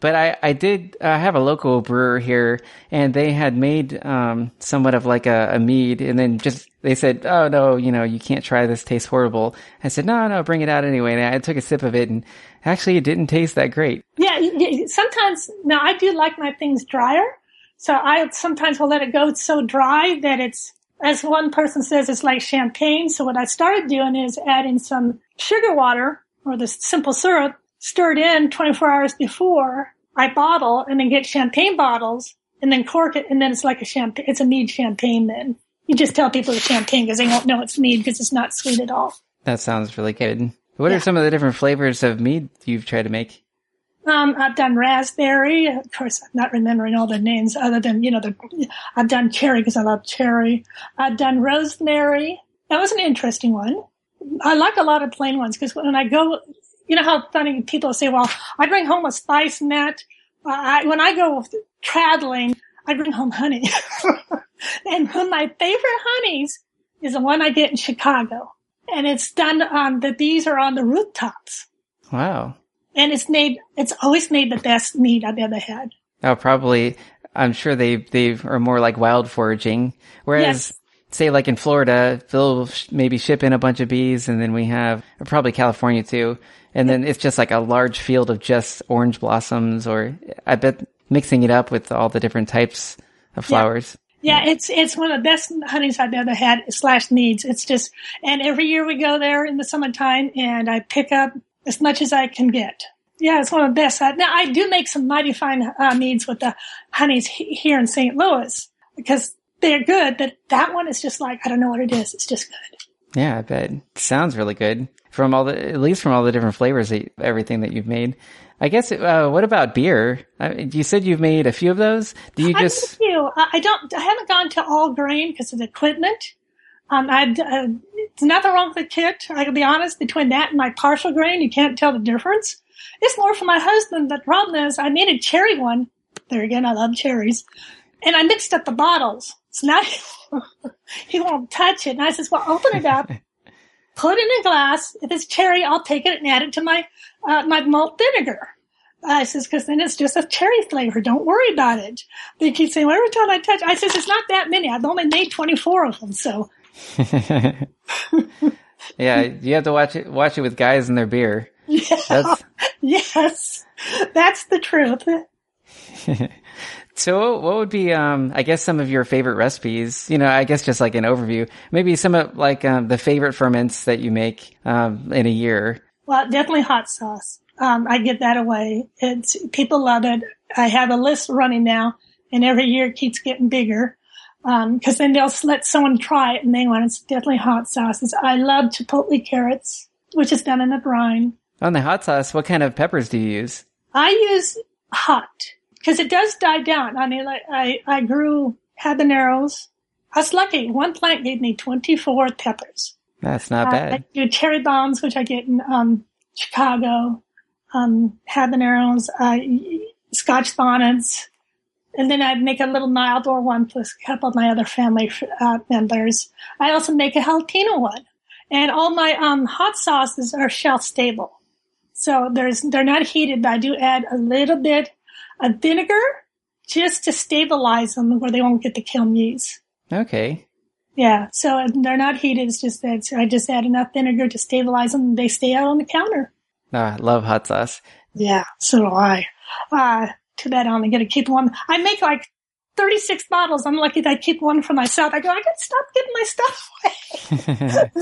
but I, I did uh, have a local brewer here, and they had made um, somewhat of like a, a, mead, and then just they said, "Oh no, you know, you can't try this; tastes horrible." I said, "No, no, bring it out anyway." And I took a sip of it, and actually, it didn't taste that great. Yeah, sometimes now I do like my things drier, so I sometimes will let it go so dry that it's, as one person says, it's like champagne. So what I started doing is adding some sugar water or the simple syrup stirred in 24 hours before I bottle and then get champagne bottles and then cork it and then it's like a champagne, it's a mead champagne then. You just tell people it's champagne because they won't know it's mead because it's not sweet at all. That sounds really good. What Yeah. are some of the different flavors of mead you've tried to make? Um, I've done raspberry. Of course, I'm not remembering all the names other than, you know, the, I've done cherry because I love cherry. I've done rosemary. That was an interesting one. I like a lot of plain ones because when I go, you know how funny people say, well, I bring home a spice net. Uh, I, when I go traveling, I bring home honey. [laughs] and one of my favorite honeys is the one I get in Chicago. And it's done on the bees are on the rooftops Wow. and it's made it's always made the best meat I've ever had. Oh, probably. I'm sure they they are more like wild foraging. Whereas, Yes. Say like in Florida, they'll sh- maybe ship in a bunch of bees, and then we have probably California too, and then it's just like a large field of just orange blossoms. Or I bet mixing it up with all the different types of flowers. Yeah, it's it's one of the best honeys I've ever had slash needs. It's just and every year we go there in the summertime and I pick up as much as I can get. Yeah, it's one of the best. I, now I do make some mighty fine uh, meads with the honeys he- here in St. Louis because they're good. But that one is just like I don't know what it is. It's just good. Yeah, I bet. Sounds really good from all the at least from all the different flavors, that, everything that you've made. I guess. Uh, what about beer? Uh, you said you've made a few of those. Do you I'm just? with you. I, I don't. I haven't gone to all grain because of the equipment. Um, I, uh, there's nothing wrong with the kit. I can be honest. Between that and my partial grain, you can't tell the difference. It's more for my husband. The problem is, I made a cherry one. There again, I love cherries, and I mixed up the bottles. So now [laughs] he won't touch it. And I says, "Well, open it up, [laughs] put it in a glass. If it's cherry, I'll take it and add it to my uh, my malt vinegar." I says, because then it's just a cherry flavor. Don't worry about it. They keep saying, well, every time I touch, I says, it's not that many. I've only made 24 of them. So [laughs] yeah, you have to watch it. Watch it with guys and their beer. yeah, That's yes, that's the truth. So. What would be, um, I guess, some of your favorite recipes? You know, I guess just like an overview. Maybe some of like um, the favorite ferments that you make um, in a year. Well, definitely hot sauce. Um, I give that away. It's people love it. I have a list running now, and every year it keeps getting bigger. Because then they'll let someone try it, and they want it's definitely hot sauces. I love chipotle carrots, which is done in a brine. On the hot sauce, what kind of peppers do you use? I use hot because it does die down. I mean, like I, I grew habaneros. I was lucky. One plant gave me 24 peppers. That's not Uh, I bad. do cherry bombs, which I get in um, Chicago, um, habaneros, uh, scotch bonnets, and then I make a little mild or one with a couple of my other family uh, members. I also make a jalapeno one, and all my um, hot sauces are shelf stable, so there's they're not heated. But I do add a little bit of vinegar just to stabilize them where they won't get the kilmies. Okay. Yeah, so they're not heated. It's just that I just add enough vinegar to stabilize them. And they stay out on the counter. I love hot sauce. Yeah, so do I. Uh, too bad I only get to keep one. I make like 36 bottles. I'm lucky that I keep one for myself. I go, I gotta stop giving my stuff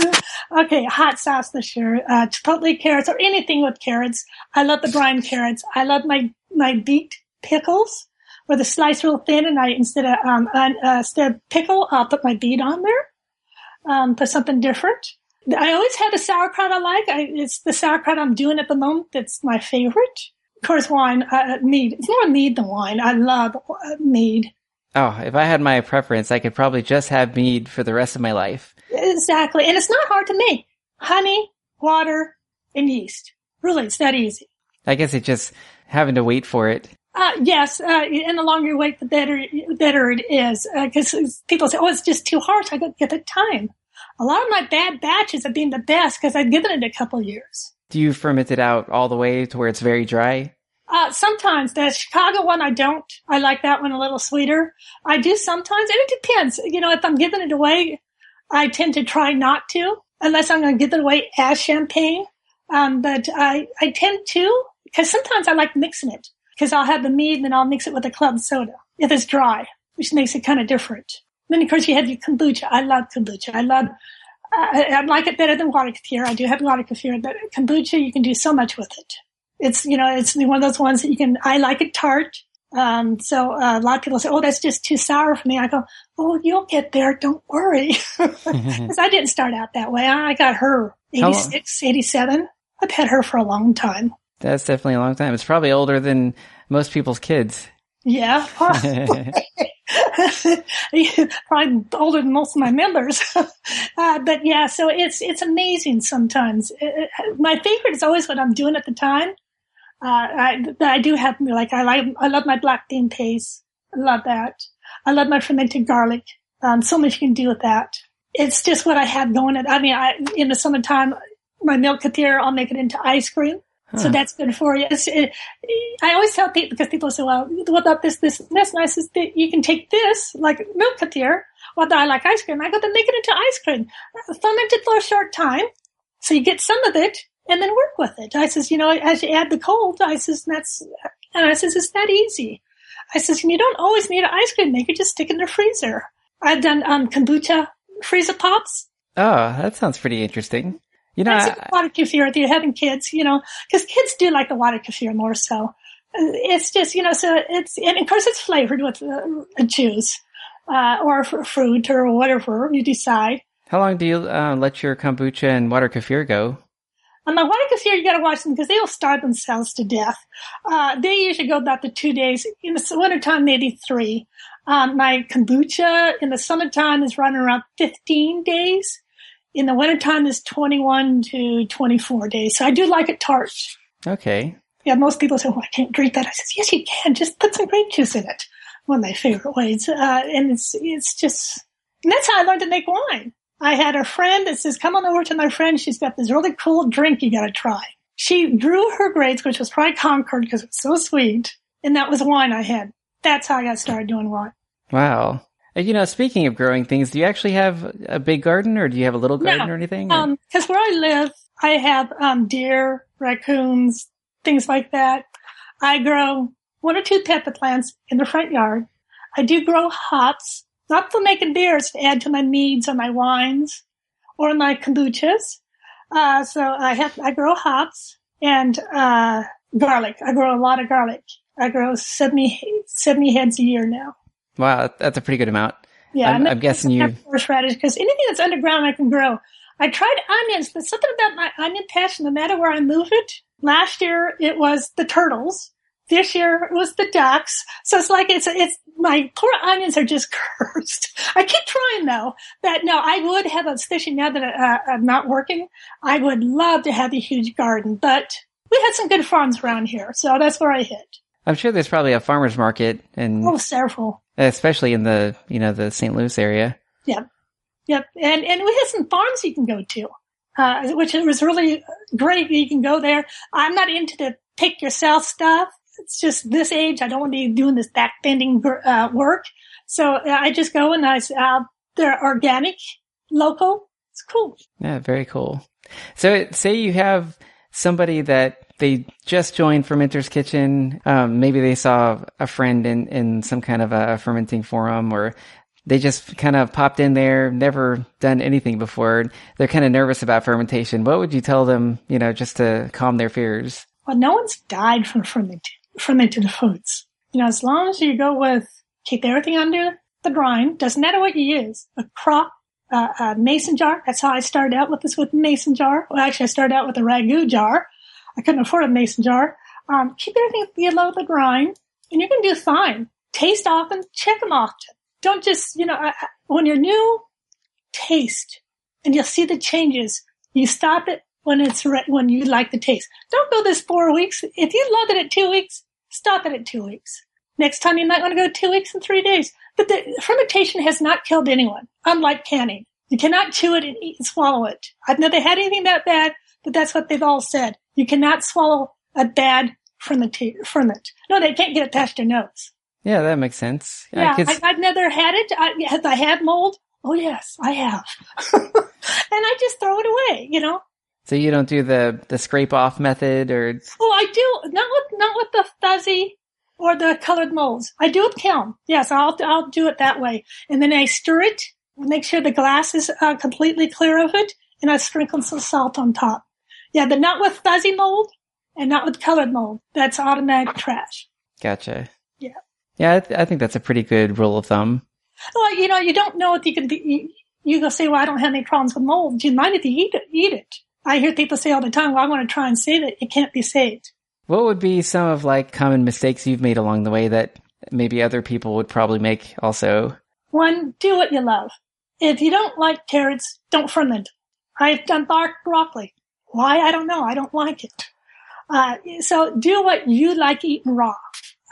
away. [laughs] okay, hot sauce this year. Uh, chipotle carrots or anything with carrots. I love the brine carrots. I love my, my beet pickles where the slice real thin and I, instead of, um, uh, instead of pickle, I'll put my beet on there. Um, put something different. I always had a sauerkraut I like. I, it's the sauerkraut I'm doing at the moment that's my favorite. Of course, wine, uh, mead. It's more mead than wine. I love uh, mead. oh, if I had my preference, I could probably just have mead for the rest of my life. Exactly. And it's not hard to make. Honey, water, and yeast. Really, it's that easy. I guess it's just having to wait for it. Uh, yes, uh, and the longer you wait, the better, better it is. Because people say, "Oh, it's just too harsh." I go, "Give it time." A lot of my bad batches have been the best because I've given it a couple years. Do you ferment it out all the way to where it's very dry? Uh, sometimes the Chicago one, I don't. I like that one a little sweeter. I do sometimes, and it depends. You know, if I'm giving it away, I tend to try not to, unless I'm going to give it away as champagne. Um, but I, I tend to, because sometimes I like mixing it, because I'll have the mead and then I'll mix it with a club soda if it's dry, which makes it kind of different. Then of course you have your kombucha. I love kombucha. I love, I, I like it better than water kefir. I do have water kefir, but kombucha, you can do so much with it. It's, you know, it's one of those ones that you can, I like it tart. Um, so uh, a lot of people say, oh, that's just too sour for me. I go, oh, you'll get there. Don't worry. [laughs] [laughs] Because I didn't start out that way. I got her How long- 86, 87. I've had her for a long time. That's definitely a long time. It's probably older than most people's kids. Yeah, [laughs] probably, [laughs] probably older than most of my members. [laughs] uh, but yeah, so it's it's amazing sometimes. It, it, my favorite is always what I'm doing at the time. Uh, I, I do have like I like I love my black bean paste. I love that. I love my fermented garlic. Um, so much you can do with that. It's just what I have going. At, I mean, I, in the summertime, my milk kefir, I'll make it into ice cream. So that's good for you. It, I always tell people because people say, "Well, what about this, this, and this?" And I says, "You can take this, like milk kefir. What I like ice cream. I got to make it into ice cream, ferment it for a short time, so you get some of it, and then work with it." I says, "You know, as you add the cold, I says that's, and I says it's that easy." I says, "You don't always need an ice cream maker; just stick it in the freezer." I've done um, kombucha freezer pops. Oh, that sounds pretty interesting. You know, I, water kefir if you're having kids, you know, because kids do like the water kefir more so. It's just, you know, so it's, and of course it's flavored with uh, juice, uh, or fruit or whatever you decide. How long do you uh, let your kombucha and water kefir go? On the water kefir, you got to watch them because they'll starve themselves to death. Uh, they usually go about the two days. In the wintertime, maybe three. Um, my kombucha in the summertime is running around 15 days in the wintertime is 21 to 24 days. So I do like it tart. Okay. Yeah, most people say, well, I can't drink that. I says, yes, you can. Just put some grape juice in it. One of my favorite ways. Uh, and it's, it's just, and that's how I learned to make wine. I had a friend that says, come on over to my friend. She's got this really cool drink you got to try. She drew her grapes, which was probably Concord because it's so sweet. And that was wine I had. That's how I got started doing wine. Wow. You know, speaking of growing things, do you actually have a big garden or do you have a little garden no, or anything? Um, cause where I live, I have, um, deer, raccoons, things like that. I grow one or two pepper plants in the front yard. I do grow hops, not for making beers, to add to my meads or my wines or my kombuchas. Uh, so I have, I grow hops and, uh, garlic. I grow a lot of garlic. I grow 70, 70 heads a year now. Wow, that's a pretty good amount. Yeah, I'm, I'm guessing you have horseradish because anything that's underground I can grow. I tried onions, but something about my onion patch, no matter where I move it. Last year it was the turtles. This year it was the ducks. So it's like it's it's my poor onions are just [laughs] cursed. I keep trying though. That no, I would have a especially now that uh, I'm not working. I would love to have a huge garden, but we had some good farms around here, so that's where I hit. I'm sure there's probably a farmer's market and oh, several, especially in the you know the St. Louis area. Yep, yep, and and we have some farms you can go to, uh, which was really great. You can go there. I'm not into the pick yourself stuff. It's just this age. I don't want to be doing this back bending uh, work. So uh, I just go and I uh, they're organic, local. It's cool. Yeah, very cool. So say you have somebody that they just joined Fermenter's Kitchen. Um, maybe they saw a friend in, in some kind of a fermenting forum or they just kind of popped in there, never done anything before. They're kind of nervous about fermentation. What would you tell them, you know, just to calm their fears? Well, no one's died from fermented, fermented foods. You know, as long as you go with keep everything under the brine, doesn't matter what you use, a crock, uh, a mason jar. That's how I started out with this with mason jar. Well, actually, I started out with a ragu jar I couldn't afford a mason jar. Um, keep everything below the grind, and you're going to do fine. Taste often, check them often. Don't just, you know, when you're new, taste, and you'll see the changes. You stop it when it's re- when you like the taste. Don't go this four weeks. If you love it at two weeks, stop it at two weeks. Next time you might want to go two weeks and three days. But the fermentation has not killed anyone, unlike canning. You cannot chew it and eat and swallow it. I've never had anything that bad, but that's what they've all said. You cannot swallow a bad ferment. ferment. No, they can't get it past your nose. Yeah, that makes sense. Yeah, I have never had it. I, have I had mold? Oh yes, I have. [laughs] and I just throw it away, you know. So you don't do the the scrape off method, or? Oh, I do. Not with not with the fuzzy or the colored molds. I do with kiln. Yes, I'll I'll do it that way, and then I stir it, make sure the glass is uh, completely clear of it, and I sprinkle some salt on top. Yeah, but not with fuzzy mold and not with colored mold. That's automatic trash. Gotcha. Yeah. Yeah, I, th- I think that's a pretty good rule of thumb. Well, you know, you don't know if you can be, you, you go say, well, I don't have any problems with mold. Do you mind if you eat it? Eat it. I hear people say all the time, well, I want to try and save it. It can't be saved. What would be some of like common mistakes you've made along the way that maybe other people would probably make also? One, do what you love. If you don't like carrots, don't ferment. I've done bark broccoli. Why? I don't know. I don't like it. Uh, so do what you like eating raw.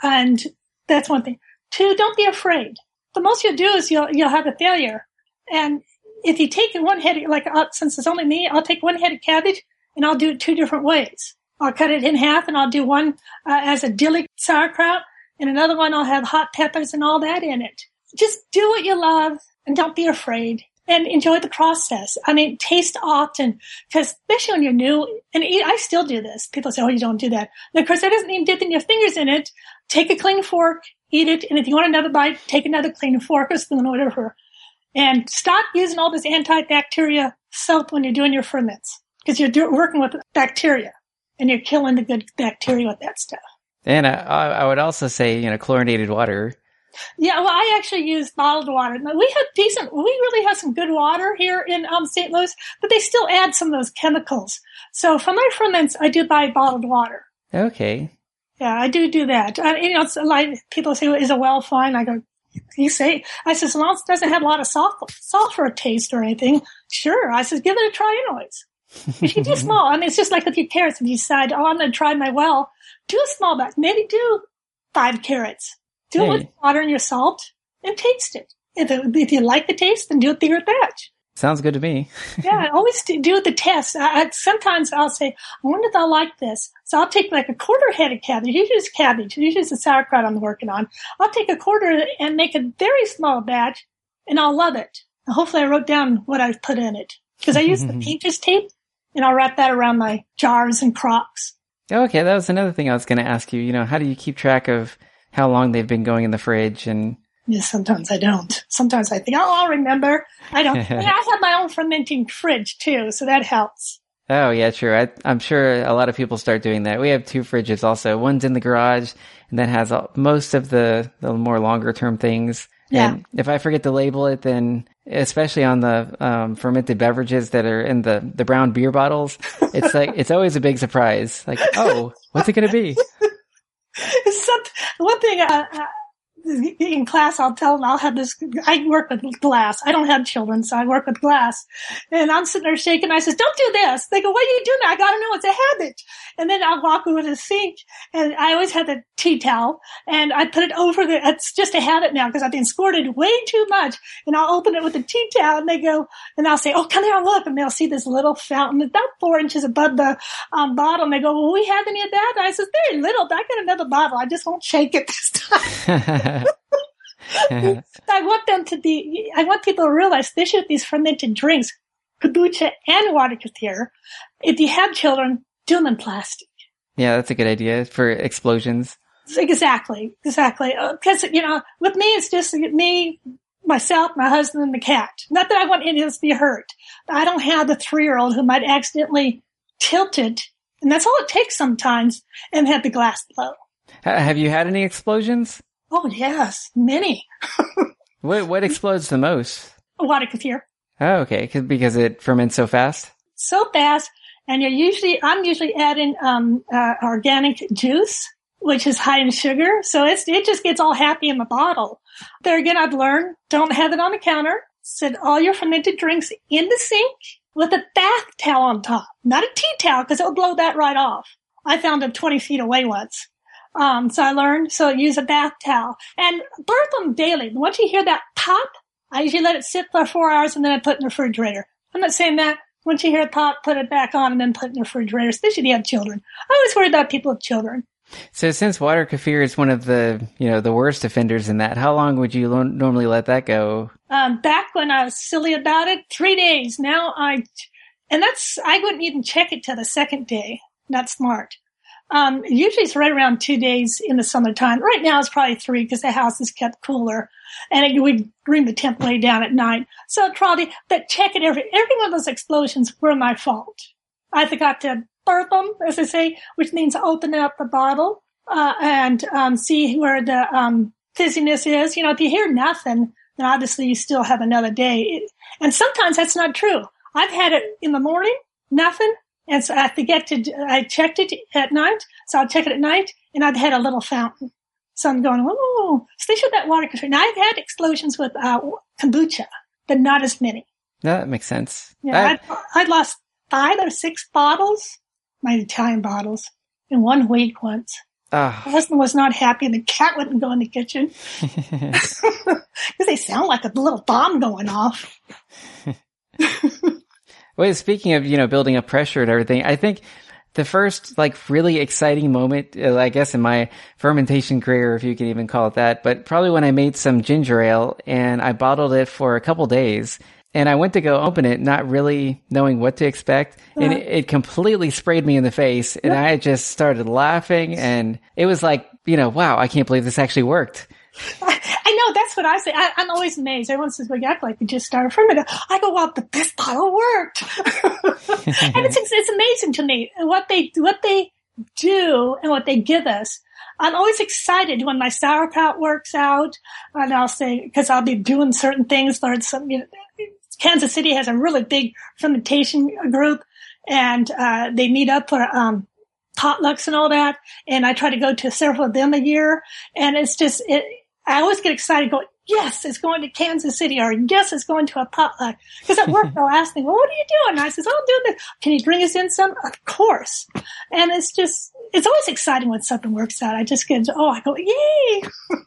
And that's one thing. Two, don't be afraid. The most you'll do is you'll, you'll have a failure. And if you take one head, like uh, since it's only me, I'll take one head of cabbage and I'll do it two different ways. I'll cut it in half and I'll do one uh, as a dilly sauerkraut and another one I'll have hot peppers and all that in it. Just do what you love and don't be afraid and enjoy the process. I mean, taste often because especially when you're new, and I still do this. People say, "Oh, you don't do that." And of course, that doesn't mean dipping your fingers in it. Take a clean fork, eat it, and if you want another bite, take another clean fork or spoon or whatever. And stop using all this antibacteria soap when you're doing your ferments because you're do- working with bacteria and you're killing the good bacteria with that stuff. And I, I would also say, you know, chlorinated water yeah, well, I actually use bottled water. We have decent, we really have some good water here in um, St. Louis, but they still add some of those chemicals. So for my ferments, I do buy bottled water. Okay. Yeah, I do do that. I, you know, it's like people say, is a well fine? I go, you say, I says, well, it doesn't have a lot of sulfur, sulfur taste or anything. Sure. I says, give it a try anyways. if you do [laughs] small, I mean, it's just like with your carrots. If you decide, oh, I'm going to try my well, do a small batch. Maybe do five carrots do it with water and your salt and taste it. If, it, if you like the taste, then do it bigger batch. Sounds good to me. [laughs] yeah, always do, do the test. I, I, sometimes I'll say, I wonder if I'll like this. So I'll take like a quarter head of cabbage. Usually it's cabbage. Usually it's the sauerkraut I'm working on. I'll take a quarter and make a very small batch and I'll love it. And hopefully I wrote down what I've put in it because I use the [laughs] painter's tape and I'll wrap that around my jars and crocks. Okay, that was another thing I was going to ask you. You know, how do you keep track of how long they've been going in the fridge and yeah, sometimes I don't. Sometimes I think, oh, I'll remember. I don't. [laughs] I have my own fermenting fridge too, so that helps. Oh yeah, true. I, am sure a lot of people start doing that. We have two fridges also. One's in the garage, and that has all, most of the the more longer term things. Yeah. And if I forget to label it, then especially on the um, fermented beverages that are in the the brown beer bottles, it's like it's always a big surprise. Like, oh, what's it going to be? [laughs] [laughs] One thing uh, in class, I'll tell them I'll have this. I work with glass. I don't have children, so I work with glass. And I'm sitting there shaking. I says, "Don't do this." They go, "What are you doing?" I got to know it's a habit. And then I'll walk over to the sink, and I always have the tea towel, and I put it over the. It's just a habit now because I've been squirted way too much. And I'll open it with the tea towel, and they go, and I'll say, "Oh, come here and look," and they'll see this little fountain about four inches above the um, And They go, "Well, we have any of that?" And I says, "Very little, I got another bottle. I just won't shake it this time." [laughs] I want them to be, I want people to realize, especially with these fermented drinks, kombucha and water kefir, if you have children, do them in plastic. Yeah, that's a good idea for explosions. Exactly, exactly. Because, uh, you know, with me, it's just me, myself, my husband, and the cat. Not that I want any of us to be hurt. I don't have the three year old who might accidentally tilt it. And that's all it takes sometimes and have the glass blow. Have you had any explosions? Oh yes, many. what what explodes the most? A water kefir. Oh, okay, because it ferments so fast. So fast, and you're usually I'm usually adding um, uh, organic juice, which is high in sugar, so it's it just gets all happy in the bottle. There again, I've learned don't have it on the counter. Set all your fermented drinks in the sink with a bath towel on top, not a tea towel, because it'll blow that right off. I found them 20 feet away once. Um, so I learned, so use a bath towel and birth them daily. Once you hear that pop, I usually let it sit for four hours and then I put it in the refrigerator. I'm not saying that. Once you hear it pop, put it back on and then put it in the refrigerator, especially if you have children. I always worry about people with children. So since water kefir is one of the, you know, the worst offenders in that, how long would you lo- normally let that go? Um, back when I was silly about it, three days. Now I, and that's, I wouldn't even check it till the second day. Not smart. Um, usually it's right around two days in the summertime. Right now it's probably three because the house is kept cooler and we bring the temp way down at night. So probably, but check it every, every one of those explosions were my fault. I forgot to birth them, as I say, which means open up the bottle, uh, and, um, see where the, um, fizziness is. You know, if you hear nothing, then obviously you still have another day. It, and sometimes that's not true. I've had it in the morning, nothing, And so I forget to, I checked it at night. So I'll check it at night and I'd had a little fountain. So I'm going, oh, stay with that water control. Now I've had explosions with uh, kombucha, but not as many. No, that makes sense. Yeah, I, I lost five or six bottles, my Italian bottles, in one week once. Oh. My husband was not happy, and the cat wouldn't go in the kitchen [laughs] [laughs] because they sound like a little bomb going off. [laughs] Well, speaking of, you know, building up pressure and everything, I think the first like really exciting moment, uh, I guess in my fermentation career, if you can even call it that, but probably when I made some ginger ale and I bottled it for a couple days and I went to go open it, not really knowing what to expect. And it, it completely sprayed me in the face and I just started laughing and it was like, you know, wow, I can't believe this actually worked. [laughs] I know that's what I say. I, am always amazed. Everyone says, "Well, you act like you just started fermenting." I go, "Well, but this bottle worked," [laughs] and it's it's amazing to me what they what they do and what they give us. I'm always excited when my sauerkraut works out, and I'll say because I'll be doing certain things. Learn some. You know, Kansas City has a really big fermentation group, and uh, they meet up for um, potlucks and all that. And I try to go to several of them a year, and it's just it I always get excited going, yes, it's going to Kansas City or yes, it's going to a potluck. Because at work [laughs] they'll ask me, well, what are you doing? And I says, oh, I'm doing this. Can you bring us in some? Of course. And it's just, it's always exciting when something works out. I just get, oh, I go, yay. [laughs]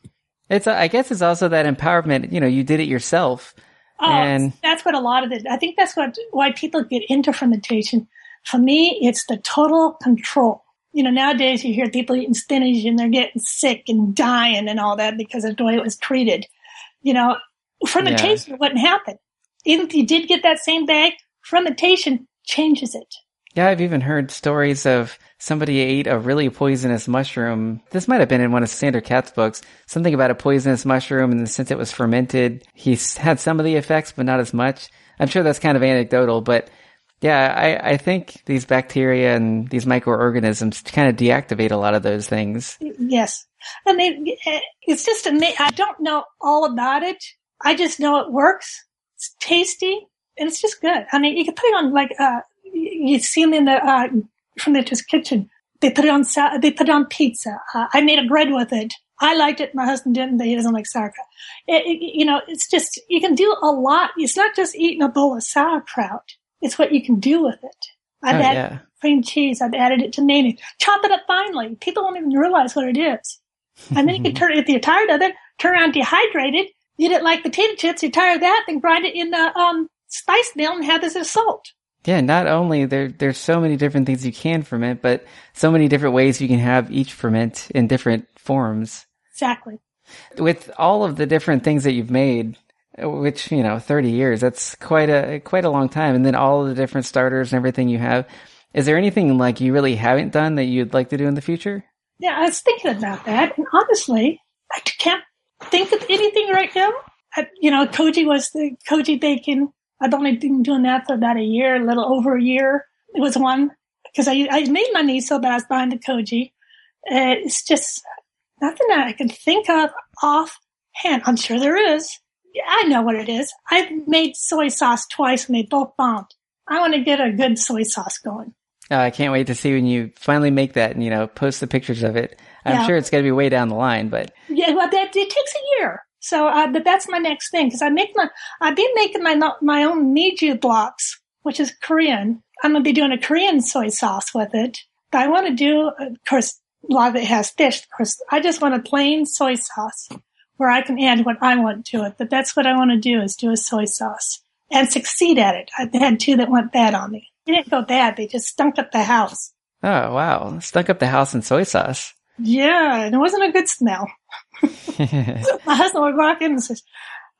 It's, I guess it's also that empowerment, you know, you did it yourself. Oh, and that's what a lot of it, I think that's what, why people get into fermentation. For me, it's the total control you know, nowadays you hear people eating spinach and they're getting sick and dying and all that because of the way it was treated. You know, fermentation yeah. wouldn't happen. Even if you did get that same bag, fermentation changes it. Yeah, I've even heard stories of somebody ate a really poisonous mushroom. This might have been in one of Sandor Katz's books. Something about a poisonous mushroom, and since it was fermented, he had some of the effects, but not as much. I'm sure that's kind of anecdotal, but yeah, I, I think these bacteria and these microorganisms kind of deactivate a lot of those things. Yes. And they, it's just, I don't know all about it. I just know it works. It's tasty and it's just good. I mean, you can put it on like, uh, you see them in the, uh, from the kitchen. They put it on, they put it on pizza. Uh, I made a bread with it. I liked it. My husband didn't. He doesn't like sauerkraut. It, it, you know, it's just, you can do a lot. It's not just eating a bowl of sauerkraut. It's what you can do with it. I've oh, added yeah. cream cheese. I've added it to mayonnaise. Chop it up finely. People won't even realize what it is. And then you can [laughs] turn, it if you're tired of it, turn around dehydrated, eat it like the potato chips. You're tired of that, then grind it in the um, spice mill and have this as salt. Yeah, not only there, there's so many different things you can ferment, but so many different ways you can have each ferment in different forms. Exactly. With all of the different things that you've made, which you know 30 years that's quite a quite a long time. And then all the different starters and everything you have. Is there anything like you really haven't done that you'd like to do in the future? Yeah i was thinking about that. And honestly i can't think of anything right now. I, you know koji was the koji bacon. I've only been doing that for about a year a little over a year. It was one because I, I made money so bad I was buying the koji. Uh, it's just nothing that i can think of offhand. I'm sure there is I know what it is. I've made soy sauce twice and they both bombed. I want to get a good soy sauce going. Uh, I can't wait to see when you finally make that and, you know, post the pictures of it. I'm yeah. sure it's going to be way down the line, but. Yeah, well, that, it takes a year. So, uh, but that's my next thing because I make my, I've been making my, my own meju blocks, which is Korean. I'm going to be doing a Korean soy sauce with it. But I want to do, of course, a lot of it has fish. Of course, I just want a plain soy sauce where I can add what I want to it. But that's what I want to do is do a soy sauce and succeed at it. I had two that went bad on me. They didn't go bad. They just stunk up the house. Oh, wow. Stunk up the house in soy sauce. Yeah. And it wasn't a good smell. [laughs] My husband would walk in and says,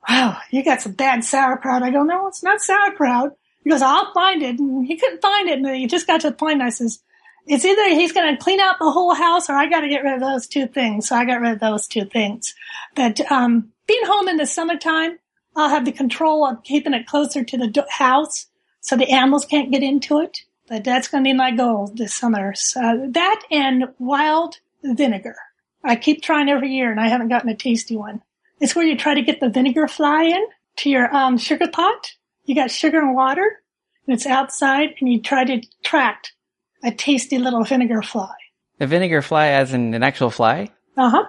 wow, you got some bad sauerkraut. I go, no, it's not sauerkraut. He goes, I'll find it. And he couldn't find it. And he just got to the point. I says, it's either he's going to clean out the whole house or I got to get rid of those two things. So I got rid of those two things. But, um, being home in the summertime, I'll have the control of keeping it closer to the house so the animals can't get into it. But that's going to be my goal this summer. So that and wild vinegar. I keep trying every year and I haven't gotten a tasty one. It's where you try to get the vinegar fly in to your um, sugar pot. You got sugar and water and it's outside, and you try to attract a tasty little vinegar fly. A vinegar fly, as in an actual fly? Uh huh.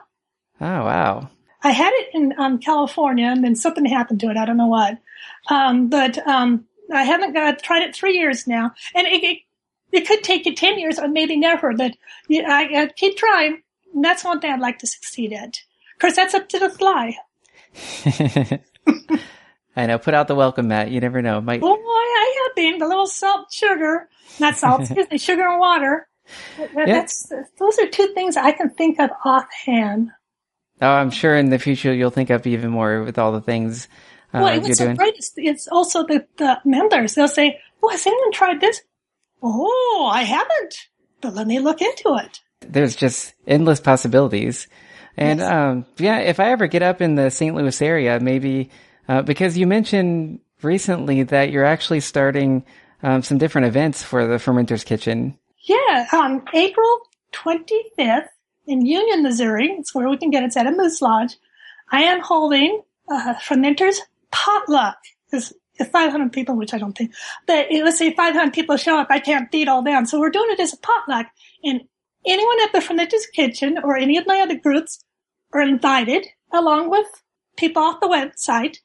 Oh wow! I had it in um, California, and then something happened to it. I don't know what, um, but um, I haven't got tried it three years now, and it, it, it could take you ten years or maybe never. But you, I, I keep trying. And that's one thing I'd like to succeed at. Of course, that's up to the fly. [laughs] I know. Put out the welcome mat. You never know. Might. Oh, I have been the little salt, sugar, not salt, [laughs] excuse me, sugar and water. That, those are two things I can think of offhand. Oh, I'm sure in the future you'll think of even more with all the things uh, well, you're doing. great is it's also the, the members. They'll say, "Oh, has anyone tried this?" Oh, I haven't, but let me look into it. There's just endless possibilities. And Yes. um, yeah, if I ever get up in the St. Louis area, maybe uh, because you mentioned recently that you're actually starting um, some different events for the Fermenter's Kitchen. Yeah, um, April 25th in Union, Missouri. It's where we can get it. It's at a Moose Lodge. I am holding uh, Fermenters Potluck. It's 500 people, which I don't think, but let's say 500 people show up. I can't feed all them. So we're doing it as a potluck. And anyone at the Fermenters Kitchen or any of my other groups are invited, along with people off the website,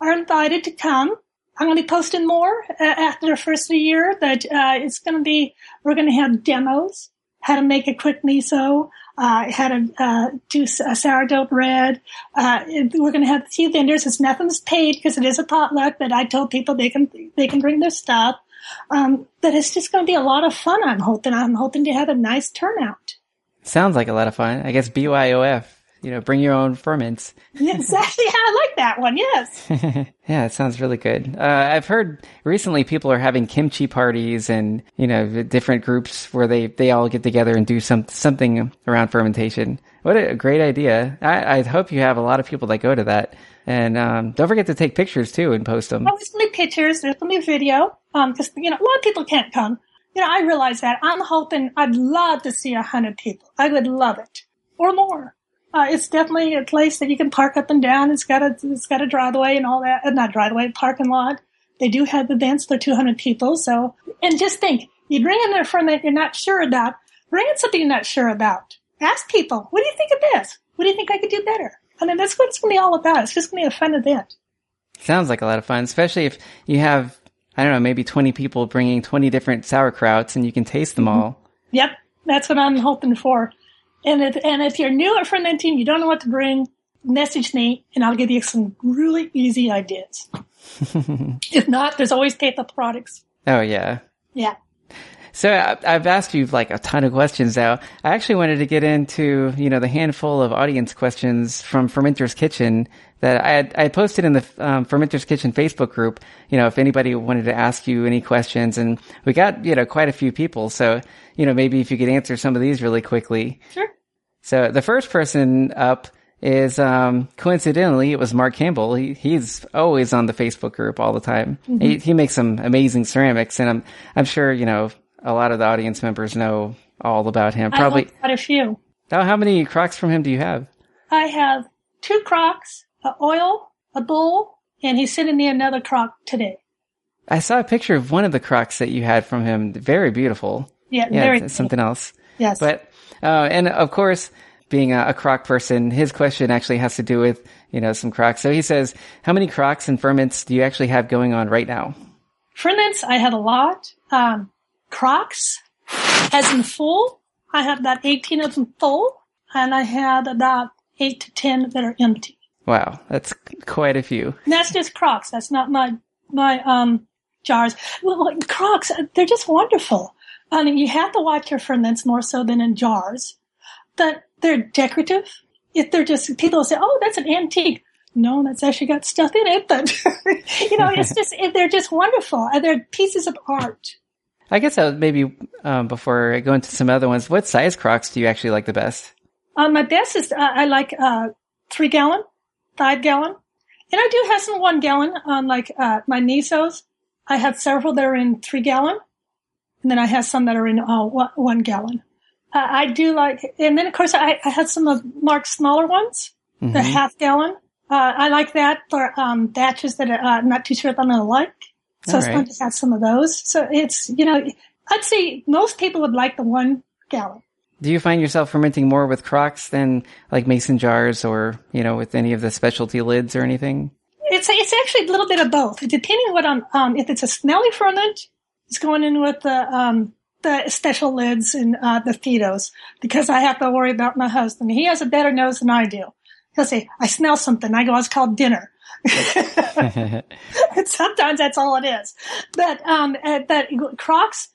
are invited to come. I'm going to be posting more uh, after the first of the year that uh, it's going to be, we're going to have demos, how to make a quick miso, uh, how to uh, do sourdough bread. Uh, we're going to have a few vendors. It's nothing's paid because it is a potluck, but I told people they can they can bring their stuff. Um, but it's just going to be a lot of fun. I'm hoping. I'm hoping to have a nice turnout. Sounds like a lot of fun. I guess BYOF, you know, bring your own ferments. [laughs] Yeah, exactly. I like that one. Yes. [laughs] yeah, it sounds really good. Uh, I've heard recently people are having kimchi parties and, you know, different groups where they, they all get together and do some, something around fermentation. What a great idea. I, I hope you have a lot of people that go to that. And, um, don't forget to take pictures too and post them. Oh, there's be pictures. There's to be video. Um, because you know a lot of people can't come. You know, I realize that. I'm hoping. I'd love to see a hundred people. I would love it or more. Uh, it's definitely a place that you can park up and down. It's got a it's got a driveway and all that. Uh, not driveway, parking lot. They do have events for 200 people. So, and just think, you bring in a friend that you're not sure about. Bring in something you're not sure about. Ask people, what do you think of this? What do you think I could do better? I mean, that's what it's going to be all about. It's just going to be a fun event. Sounds like a lot of fun, especially if you have, I don't know, maybe 20 people bringing 20 different sauerkrauts and you can taste them all. Yep, that's what I'm hoping for. And if, and if you're new at fermenting, you don't know what to bring, message me and I'll give you some really easy ideas. [laughs] if not, there's always paper products. Oh yeah. Yeah. So I- I've asked you like a ton of questions now. I actually wanted to get into, you know, the handful of audience questions from Fermenter's Kitchen that I had, I posted in the um, Fermenter's Kitchen Facebook group. You know, if anybody wanted to ask you any questions, and we got you know quite a few people. So you know, maybe if you could answer some of these really quickly. Sure. So the first person up is um, coincidentally it was Mark Campbell. He, he's always on the Facebook group all the time. He, he makes some amazing ceramics, and I'm I'm sure you know a lot of the audience members know all about him. Probably. quite a few. Now, how many crocks from him do you have? I have two crocks, a oil, a bowl, and he's sitting me another crock today. I saw a picture of one of the crocks that you had from him. Very beautiful. Yeah, Yeah, very something else. Yes. But uh, and of course, being a, a crock person, his question actually has to do with you know some crocks. So he says, how many crocks and ferments do you actually have going on right now? Ferments, I have a lot. Um, crocks, as in full, I have about 18 of them full, and I had about 8 to 10 that are empty. Wow, that's quite a few. And that's just crocks. That's not my, my, um, jars. Well, crocks, they're just wonderful. I mean, you have to watch your ferments more so than in jars, but they're decorative. If they're just, people will say, oh, that's an antique. No, that's actually got stuff in it, but, [laughs] you know, it's just, they're just wonderful. And They're pieces of art. I guess I would maybe um, before I go into some other ones, what size crocks do you actually like the best? Uh, my best is uh, I like uh, three gallon, five gallon, and I do have some one gallon on like uh, my misos. I have several that are in three gallon, and then I have some that are in uh, one, one gallon. Uh, I do like, and then of course I, I had some of Mark's smaller ones, the half gallon. Uh, I like that for um, batches that are, uh, I'm not too sure if I'm going to like. So All it's fun to have some of those. So it's, you know, I'd say most people would like the one gallon. Do you find yourself fermenting more with crocks than like mason jars or, you know, with any of the specialty lids or anything? It's it's actually a little bit of both. Depending on what on um, if it's a smelly ferment, it's going in with the um, the special lids and uh, the Fidos because I have to worry about my husband. He has a better nose than I do. He'll say, "I smell something." I go, "It's called dinner." [laughs] [laughs] and sometimes that's all it is. But um, uh, but crocks,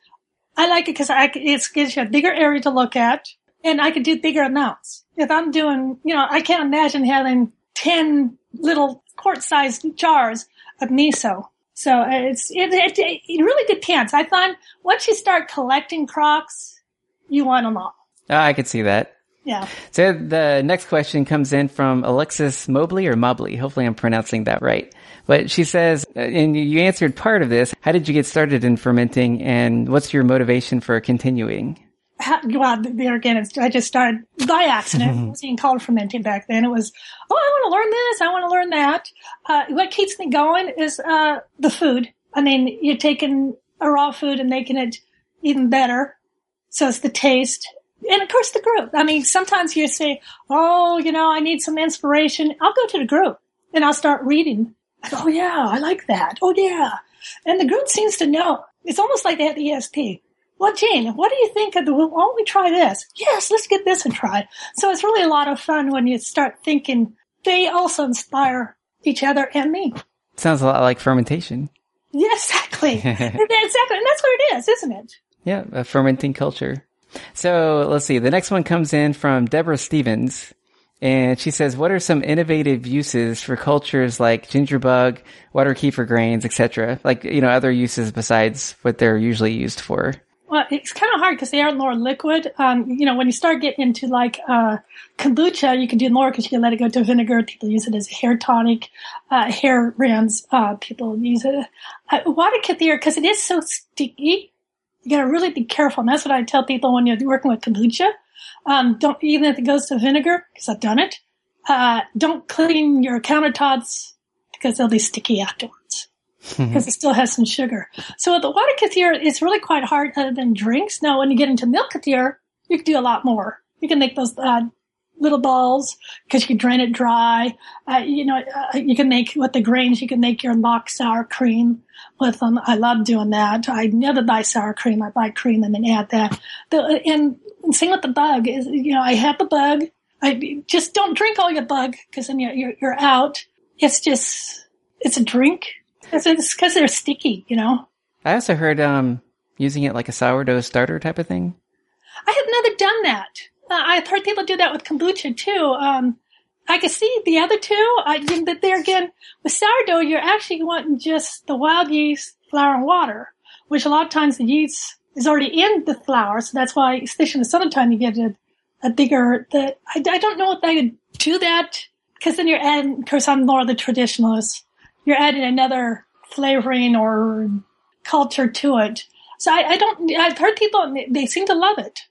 I like it because it gives you a bigger area to look at, and I can do bigger amounts. If I'm doing, you know, I can't imagine having ten little quart-sized jars of miso. So uh, it's it, it it really depends. I find once you start collecting crocks, you want them all. Ah, I could see that. Yeah. So the next question comes in from Alexis Mobley or Mobley. Hopefully I'm pronouncing that right. But she says, uh, and you answered part of this. How did you get started in fermenting and what's your motivation for continuing? Well, there again, it's, I just started by accident. it wasn't even called fermenting back then. It was, oh, I want to learn this. I want to learn that. Uh, what keeps me going is, uh, the food. I mean, you're taking a raw food and making it even better. So it's the taste. And of course the group. I mean, sometimes you say, oh, you know, I need some inspiration. I'll go to the group and I'll start reading. Go, oh yeah, I like that. Oh yeah. And the group seems to know. It's almost like they have the ESP. Well, Jane, what do you think of the, why don't we try this? Yes, let's get this and try. So it's really a lot of fun when you start thinking they also inspire each other and me. Sounds a lot like fermentation. Yeah, exactly. [laughs] exactly. And that's what it is, isn't it? Yeah, a fermenting culture. So let's see. The next one comes in from Deborah Stevens. And she says, what are some innovative uses for cultures like gingerbug, water kefir grains, etc.? Like, you know, other uses besides what they're usually used for. Well, it's kind of hard because they aren't more liquid. Um, you know, when you start getting into like uh, kombucha, you can do more because you can let it go to vinegar. People use it as a hair tonic, uh, hair rinse. Uh, people use it. Uh, water kefir because it is so sticky. You got to really be careful. And that's what I tell people when you're working with kombucha. Um, don't even if it goes to vinegar because I've done it. Uh, don't clean your countertops because they'll be sticky afterwards because it still has some sugar. So the water kefir, it's really quite hard other than drinks. Now, when you get into milk kefir, you can do a lot more. You can make those uh, little balls because you can drain it dry. Uh, you know, uh, you can make with the grains. You can make your mock sour cream with them. I love doing that. I never buy sour cream. I buy cream and then add that. The, and, and same with the bug is, you know, I have the bug. I just don't drink all your bug because then you're, you're, you're out. It's just, it's a drink. It's because they're sticky, you know. I also heard um, using it like a sourdough starter type of thing. I have never done that. Uh, I've heard people do that with kombucha too. Um, I can see the other two. I think that there again with sourdough, you're actually wanting just the wild yeast, flour, and water, which a lot of times the yeast is already in the flour. So that's why, especially in the summertime, you get a, a bigger. The I, I don't know if I could do that because then you're adding. Of course, I'm more of the traditionalist. You're adding another flavoring or culture to it. So I, I don't. I've heard people; they, seem to love it.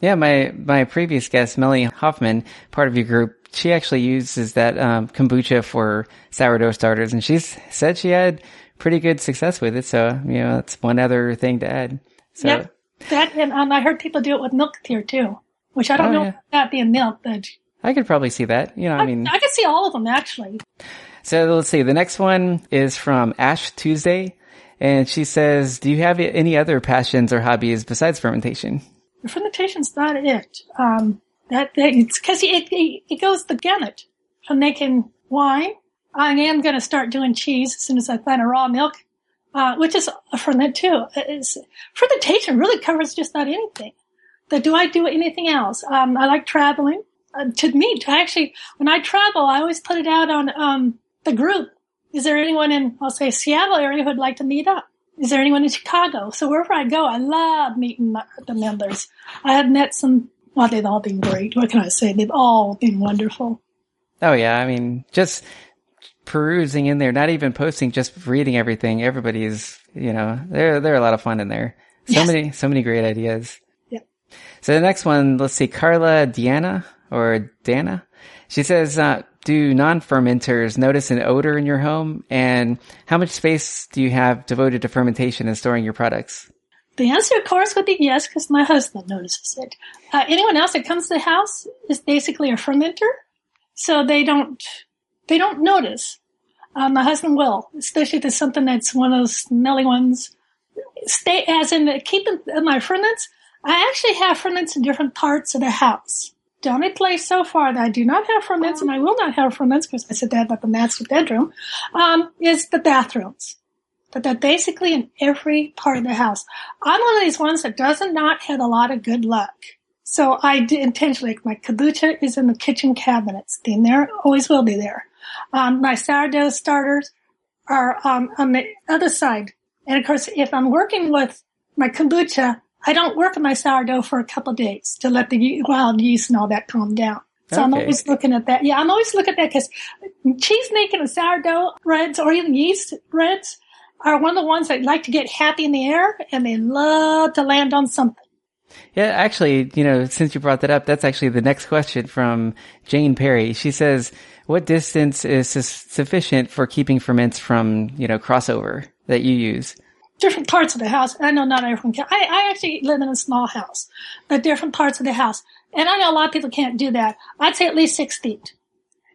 Yeah, my my previous guest, Melanie Hoffman, part of your group, she actually uses that um, kombucha for sourdough starters, and she's said she had pretty good success with it. So you know, that's one other thing to add. So Yep. That and I heard people do it with milk here too, which I don't Oh, know yeah. about that being milk, but I could probably see that. You know, I mean, I can see all of them actually. So let's see. The next one is from Ash Tuesday. And she says, do you have any other passions or hobbies besides fermentation? Fermentation's not it. Um, that, that it's because it, it it goes the gamut from making wine. I am going to start doing cheese as soon as I find a raw milk, uh, which is a ferment too. It's, fermentation really covers just about anything. Do I do anything else? Um, I like traveling. Uh, to me, to actually, when I travel, I always put it out on um, the group. Is there anyone in, I'll say, Seattle area who'd like to meet up? Is there anyone in Chicago? So wherever I go, I love meeting my, the members. I have met some, well, they've all been great. What can I say? They've all been wonderful. Oh yeah. I mean, just perusing in there, not even posting, just reading everything. Everybody's, you know, they're, they're a lot of fun in there. So Yes. many, so many great ideas. Yeah. So the next one, let's see, Carla Diana or Dana. She says, uh, do non-fermenters notice an odor in your home? And how much space do you have devoted to fermentation and storing your products? The answer, of course, would be yes, because my husband notices it. Uh, anyone else that comes to the house is basically a fermenter, so they don't they don't notice. Uh, my husband will, especially if it's something that's one of those smelly ones. Stay as in keeping my ferments. I actually have ferments in different parts of the house. The only place so far that I do not have ferments, and I will not have ferments because I said that about the master bedroom, um, is the bathrooms. But they're basically in every part of the house. I'm one of these ones that doesn't not have a lot of good luck. So I intentionally, my kombucha is in the kitchen cabinets. in there, always will be there. Um, my sourdough starters are um, on the other side. And of course, if I'm working with my kombucha, I don't work on my sourdough for a couple days to let the wild yeast and all that calm down. So okay. I'm always looking at that. Yeah, I'm always looking at that because cheese making and sourdough breads or even yeast breads are one of the ones that like to get happy in the air and they love to land on something. Yeah, actually, you know, since you brought that up, that's actually the next question from Jane Perry. She says, what distance is sufficient for keeping ferments from, you know, crossover that you use? Different parts of the house. I know not everyone can. I, I actually live in a small house, but different parts of the house. And I know a lot of people can't do that. I'd say at least six feet.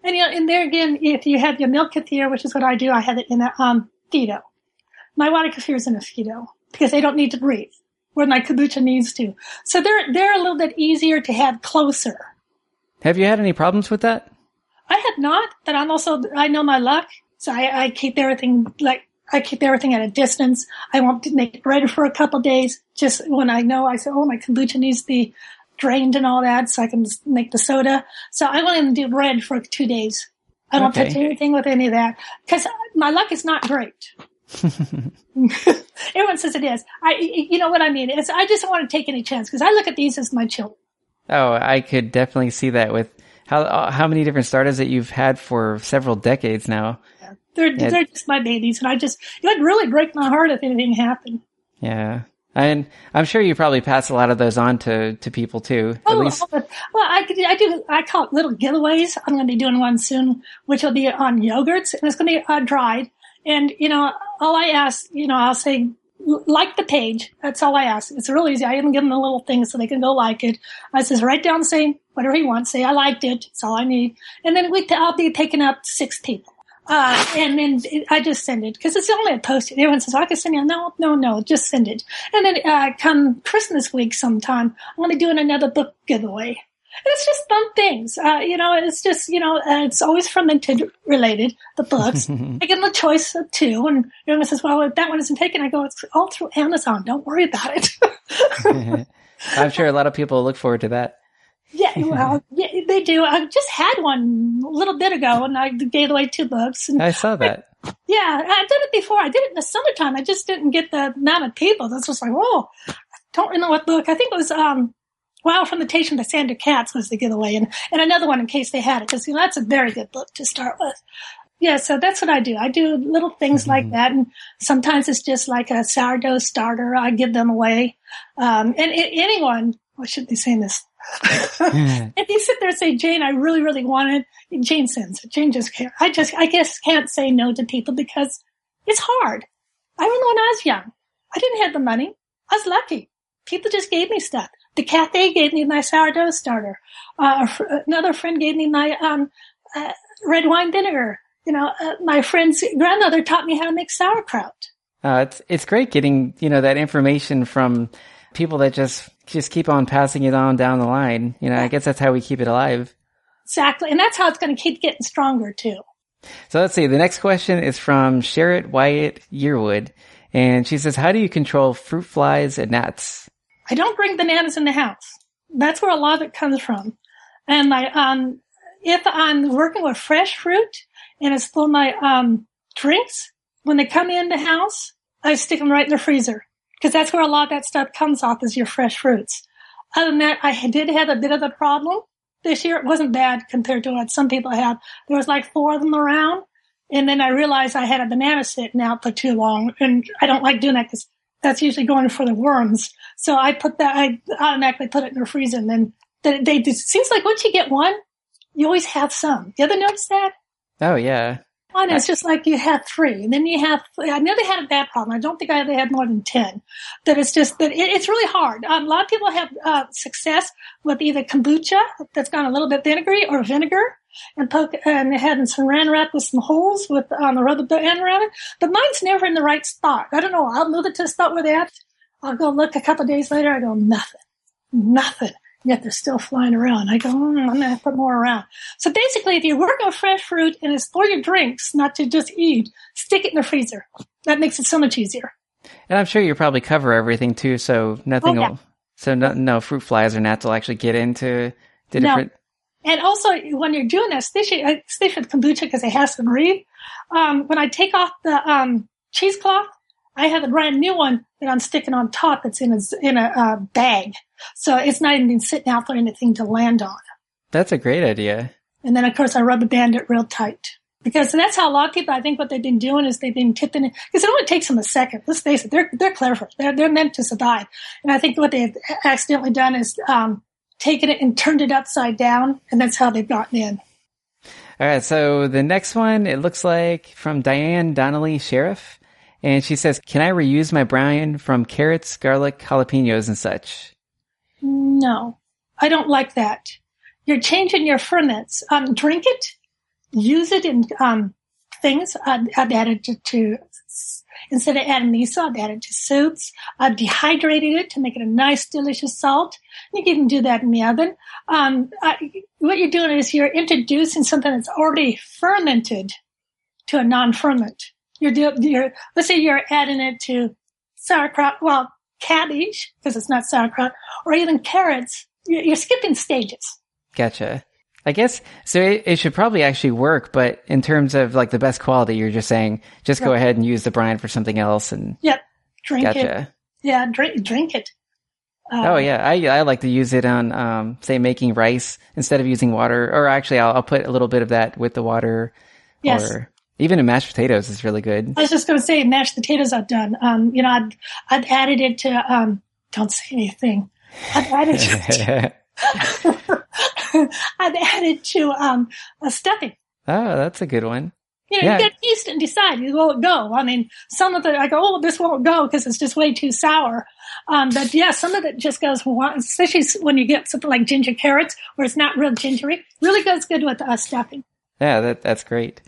And you know, and there again, if you have your milk kefir, which is what I do, I have it in a um, FIDO. My water kefir is in a FIDO because they don't need to breathe where my kombucha needs to. So they're they're a little bit easier to have closer. Have you had any problems with that? I have not, but I'm also I know my luck, so I, I keep everything like I keep everything at a distance. I won't make it ready for a couple days. Just when I know, I say, oh, my kombucha needs to be drained and all that, so I can make the soda. So I want to do bread for two days. I don't okay. touch anything with any of that because my luck is not great. [laughs] Everyone says it is. I, you know what I mean? It's, I just don't want to take any chance because I look at these as my children. Oh, I could definitely see that with how how many different starters that you've had for several decades now. Yeah. They're yeah. they're just my babies, and I just it would really break my heart if anything happened. Yeah, and I'm sure you probably pass a lot of those on to, to people too. Oh, at least. well, I, I do. I call it little giveaways. I'm going to be doing one soon, which will be on yogurts, and it's going to be uh, dried. And, you know, all I ask, you know, I'll say, like the page. That's all I ask. It's real easy. I even give them a little thing so they can go like it. I says, write down, say whatever he wants. Say, I liked it. That's all I need. And then we, I'll be taking up six people. Uh, and then I just send it because it's only a post. Everyone says, oh, I can send you. No, no, no, just send it. And then, uh, come Christmas week sometime, I'm going to do another book giveaway it's just fun things. Uh, you know, it's just, you know, uh, it's always fermented related, the books. [laughs] I give them a choice of two. And everyone says, well, if that one isn't taken, I go, it's all through Amazon. Don't worry about it. [laughs] [laughs] I'm sure a lot of people look forward to that. Yeah, well, yeah, they do. I just had one a little bit ago and I gave away two books. And I saw [laughs] that. I, yeah, I did it before. I did it in the summertime. I just didn't get the amount of people. That's just like, whoa, I don't know what book. I think it was, um, Wild Fermentation by Sandor Katz was the giveaway, and, and another one in case they had it, because you know, that's a very good book to start with. Yeah, so that's what I do. I do little things mm-hmm. like that, and sometimes it's just like a sourdough starter. I give them away, um, and, and anyone. I should be saying this. [laughs] if you sit there and say, Jane, I really, really wanted, Jane sends it. Jane just can't. I just, I guess, can't say no to people because it's hard. I remember when I was young, I didn't have the money. I was lucky. People just gave me stuff. The cafe gave me my sourdough starter. Uh, another friend gave me my um, uh, red wine vinegar. You know, uh, my friend's grandmother taught me how to make sauerkraut. Uh, it's it's great getting you know that information from people that just just keep on passing it on down the line. You know. I guess that's how we keep it alive. Exactly, and that's how it's going to keep getting stronger too. So let's see. The next question is from Sherritt Wyatt Yearwood, and she says, "How do you control fruit flies and gnats?" I don't bring bananas in the house. That's where a lot of it comes from. And my, um, if I'm working with fresh fruit and it's for my, um, drinks, when they come in the house, I stick them right in the freezer because that's where a lot of that stuff comes off is your fresh fruits. Other than that, I did have a bit of a problem this year. It wasn't bad compared to what some people have. There was like four of them around. And then I realized I had a banana sitting out for too long. And I don't like doing that because that's usually going for the worms. So I put that, I automatically put it in the freezer and then they, they it seems like once you get one, you always have some. You ever notice that? Oh yeah. One is just like you have three, and then you have. I never had a bad problem. I don't think I ever had more than ten. That it's just that it, it's really hard. Um, a lot of people have uh, success with either kombucha that's gone a little bit vinegary or vinegar, and poke and having some saran wrap with some holes with on the rubber band around it. But mine's never in the right spot. I don't know. I'll move it to a spot where they at. I'll go look a couple days later. I go nothing, nothing yet they're still flying around. I go, mm, I'm going to put more around. So basically, if you work on fresh fruit and it's for your drinks, not to just eat, stick it in the freezer. That makes it so much easier. And I'm sure you probably cover everything too, so nothing oh, yeah. will, so no, no, fruit flies or gnats will actually get into the different. No. And also, when you're doing this, especially, especially with kombucha because it has to breathe, um, when I take off the um, cheesecloth, I have a brand new one that I'm sticking on top that's in a, in a uh, bag. So it's not even sitting out there anything to land on. That's a great idea. And then of course I rubber band it real tight. Because that's how a lot of people, I think what they've been doing is they've been tipping it, because it only takes them a second. Let's face it, they're, they're clever. They're, they're meant to survive. And I think what they've accidentally done is, um, taken it and turned it upside down, and that's how they've gotten in. All right. So the next one, it looks like from Diane Donnelly Sheriff. And she says, Can I reuse my brine from carrots, garlic, jalapenos, and such? No, I don't like that. You're changing your ferments. Um, drink it, use it in um, things. I've, I'd add it to, instead of adding miso, I've added it to soups. I've dehydrated it to make it a nice, delicious salt. You can do that in the oven. Um, I, what you're doing is you're introducing something that's already fermented to a non-ferment. You're, you're, let's say you're adding it to sauerkraut, well, cabbage, because it's not sauerkraut, or even carrots. You're, you're skipping stages. Gotcha. I guess so. It, it, should probably actually work, but in terms of like the best quality, you're just saying just go ahead and use the brine for something else and. Yep. Drink gotcha. it. Yeah, drink drink it. Um, oh yeah, I I like to use it on um, say making rice instead of using water, or actually I'll, I'll put a little bit of that with the water. Yes. Or even in mashed potatoes is really good. I was just going to say mashed potatoes I've done. Um, you know, I'd, I'd added it to, um, don't say anything. I've added it to, [laughs] I'd added to, um, a stuffing. Oh, that's a good one. You know, yeah. you get yeast and decide, You will it go? I mean, some of it, I go, oh, this won't go because it's just way too sour. Um, but yeah, some of it just goes, especially when you get something like ginger carrots where it's not real gingery, really goes good with uh, stuffing. Yeah, that, that's great.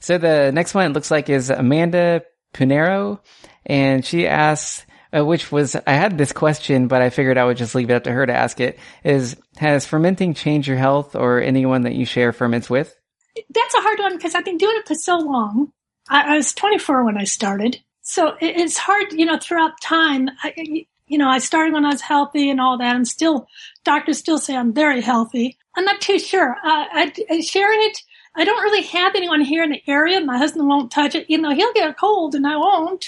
So the next one it looks like is Amanda Pinero, and she asks, uh, which was I had this question, but I figured I would just leave it up to her to ask it. Is has fermenting changed your health or anyone that you share ferments with? That's a hard one because I've been doing it for so long. I, I was 24 when I started, so it, it's hard, you know, throughout time. I, you know, I started when I was healthy and all that, and still, doctors still say I'm very healthy. I'm not too sure. Uh, I, I, sharing it I don't really have anyone here in the area. My husband won't touch it, even though he'll get a cold and I won't.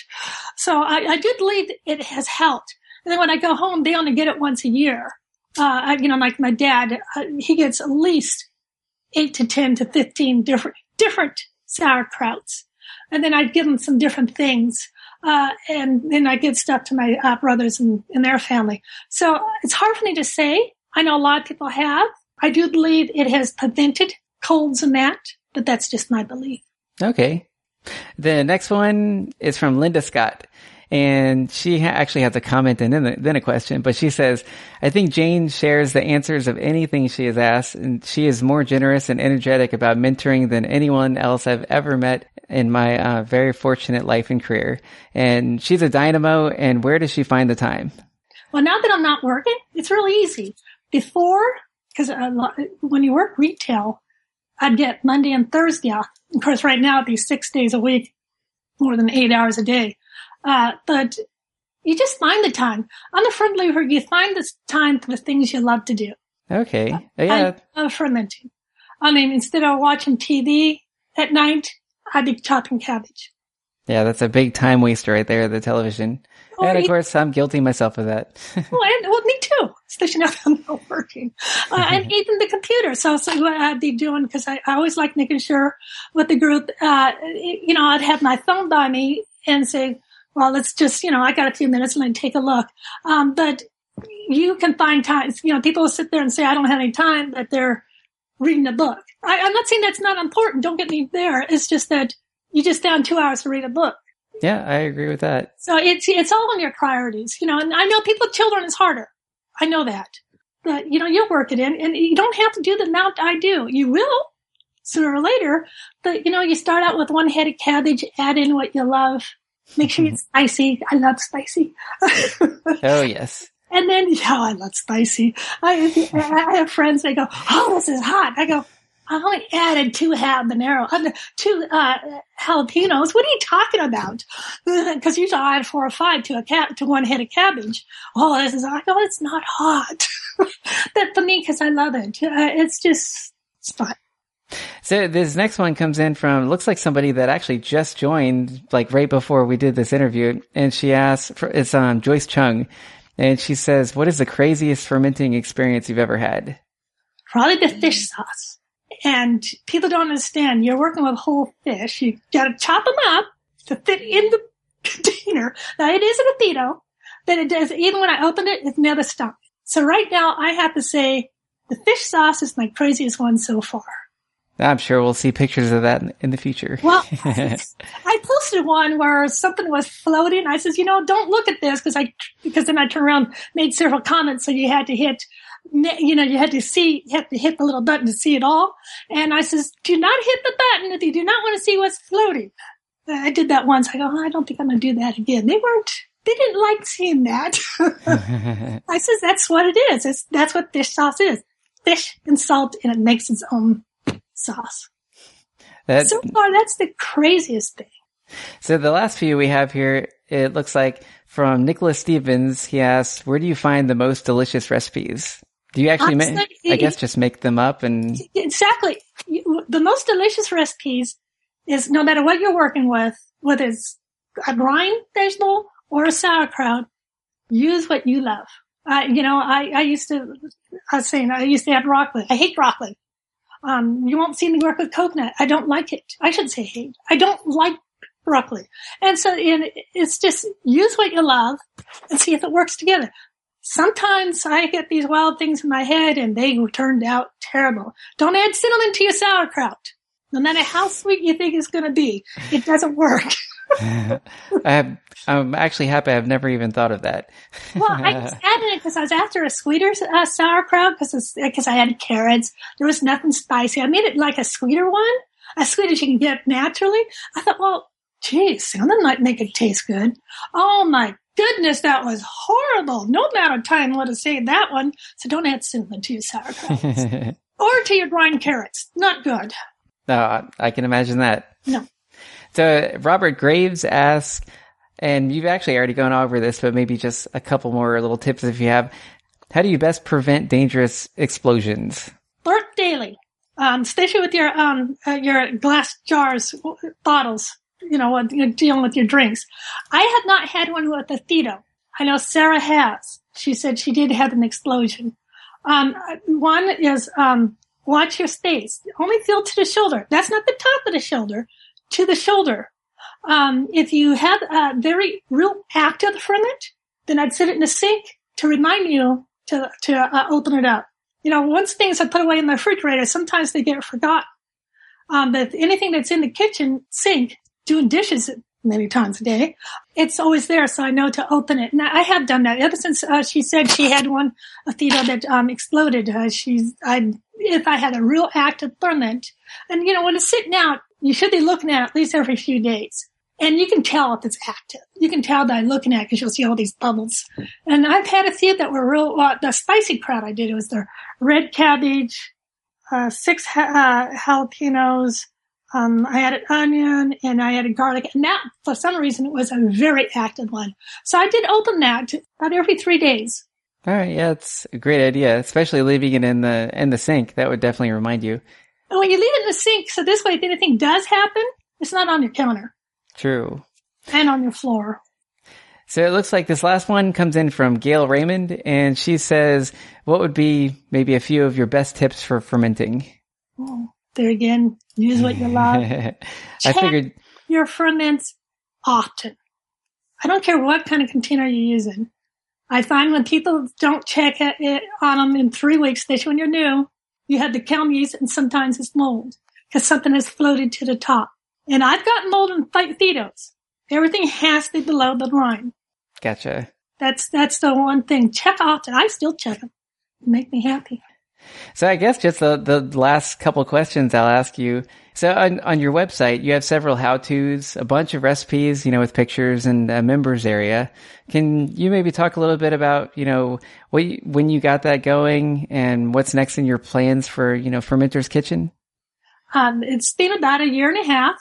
So I, I do believe it has helped. And then when I go home, they only get it once a year. Uh, I, you know, like my dad, uh, he gets at least eight to 10 to 15 different, different sauerkrauts. And then I'd give them some different things. Uh, and then I give stuff to my uh, brothers and, and their family. So it's hard for me to say. I know a lot of people have. I do believe it has prevented colds and that, but that's just my belief. Okay. The next one is from Linda Scott. And she ha- actually has a comment and then a, then a question, but she says, I think Jane shares the answers of anything she is asked, and she is more generous and energetic about mentoring than anyone else I've ever met in my uh, very fortunate life and career. And she's a dynamo, and where does she find the time? Well, now that I'm not working, it's really easy. Before, because when you work retail, I'd get Monday and Thursday off. Of course, right now it'd be six days a week, more than eight hours a day. Uh, but you just find the time. On the front lever, you find this time for the things you love to do. Okay. Yeah. I love fermenting. I mean, instead of watching TV at night, I'd be chopping cabbage. Yeah, that's a big time waster right there, the television. And of course, I'm guilty myself of that. [laughs] well, and, well, me too, especially now I'm not [laughs] working. Uh, and [laughs] even the computer. So, so what I'd be doing, because I, I, always like making sure with the group, uh, you know, I'd have my phone by me and say, well, let's just, you know, I got a few minutes and I take a look. Um, but you can find times, you know, people sit there and say, I don't have any time, but they're reading a book. I, I'm not saying that's not important. Don't get me there. It's just that you just found two hours to read a book. Yeah, I agree with that. So it's it's all on your priorities, you know. And I know people with children is harder. I know that, but you know you'll work it in, and you don't have to do the amount I do. You will sooner or later, but you know you start out with one head of cabbage, add in what you love, make sure it's [laughs] spicy. I love spicy. [laughs] oh yes. And then, yeah, I love spicy. I, I have friends, they go, oh, this is hot. I go, I only added two habanero, uh, two uh, jalapenos. What are you talking about? [laughs] Because usually I add four or five to a cat to one head of cabbage. Oh, this is. I go. It's not hot. [laughs] but for me, because I love it, uh, it's just it's fun. So this next one comes in from looks like somebody that actually just joined, like right before we did this interview, and she asks, for, it's um Joyce Chung, and she says, "What is the craziest fermenting experience you've ever had?" Probably the fish sauce and people don't understand. You're working with whole fish. You got to chop them up to fit in the [laughs] container. Now it is a potato, but it does. Even when I opened it, it never stopped. So right now, I have to say the fish sauce is my craziest one so far. I'm sure we'll see pictures of that in the future. Well, [laughs] I posted one where something was floating. I says, you know, don't look at this because I, because then I turned around, made several comments. So you had to hit you know, you had to see, you had to hit the little button to see it all. And I says, do not hit the button if you do not want to see what's floating. Uh, I did that once. I go, oh, I don't think I'm going to do that again. They weren't, they didn't like seeing that. [laughs] I says, that's what it is. It's, that's what fish sauce is. Fish and salt and it makes its own sauce. That, so far, that's the craziest thing. So the last few we have here, it looks like from Nicholas Stevens, he asks, where do you find the most delicious recipes? Do you actually make, I guess just make them up and exactly the most delicious recipes is no matter what you're working with, whether it's a brine vegetable or a sauerkraut, use what you love. Uh, you know, I, I used to, I was saying, I used to have broccoli. I hate broccoli. Um, you won't see me work with coconut. I don't like it. I should say hate. I don't like broccoli. And so it's just use what you love and see if it works together sometimes I get these wild things in my head and they turned out terrible. Don't add cinnamon to your sauerkraut. No matter how sweet you think it's going to be, it doesn't work. [laughs] [laughs] I have, I'm actually happy I've never even thought of that. well, I just [laughs] added it because I was after a sweeter uh, sauerkraut because because I had carrots. There was nothing spicy. I made it like a sweeter one, as sweet as you can get naturally. I thought, well, geez, cinnamon might make it taste good. Oh my goodness, that was horrible. No amount of time would have saved that one. So don't add cinnamon to your sauerkraut. [laughs] or to your brine carrots. Not good. No, I can imagine that. No. So Robert Graves asks, and you've actually already gone over this, but maybe just a couple more little tips if you have. How do you best prevent dangerous explosions? Burp daily, um, especially with your um, uh, your glass jars, bottles you know, dealing with your drinks. I have not had one with a Fido. I know Sarah has. She said she did have an explosion. Um, one is, um, watch your space. Only fill to the shoulder. That's not the top of the shoulder, to the shoulder. Um, if you have a very real active ferment, then I'd sit it in the sink to remind you to, to uh, open it up. You know, once things I put away in the refrigerator, sometimes they get forgotten. Um, but anything that's in the kitchen sink, doing dishes many times a day. It's always there, so I know to open it. Now I have done that ever since uh, she said she had one a Fido that um, exploded. Uh, she's I if I had a real active ferment, and you know when it's sitting out, you should be looking at it at least every few days. And you can tell if it's active. You can tell by looking at it because you'll see all these bubbles. And I've had a few that were real. Uh, the spicy crowd I did was the red cabbage, uh, six ha- uh, jalapenos, um, I added onion and I added garlic, and that for some reason it was a very active one. So I did open that about every three days. All right, yeah, it's a great idea, especially leaving it in the in the sink. That would definitely remind you. And when you leave it in the sink, so this way, if anything does happen, it's not on your counter. True. And on your floor. So it looks like this last one comes in from Gail Raymond, and she says, "What would be maybe a few of your best tips for fermenting?" Oh there again, use what you [laughs] love. I figured your ferments often. I don't care what kind of container you're using. I find when people don't check it on them in three weeks, especially when you're new, you have the yeast and sometimes it's mold because something has floated to the top. And I've gotten mold in Fidos. Everything has to be below the line. Gotcha. That's, that's the one thing. Check out, and I still check them. Make me happy. So I guess just the, the last couple questions I'll ask you. So on, on your website, you have several how-tos, a bunch of recipes, you know, with pictures and a members area. Can you maybe talk a little bit about, you know, what you, when you got that going and what's next in your plans for, you know, Fermenter's Kitchen? Um, it's been about a year and a half,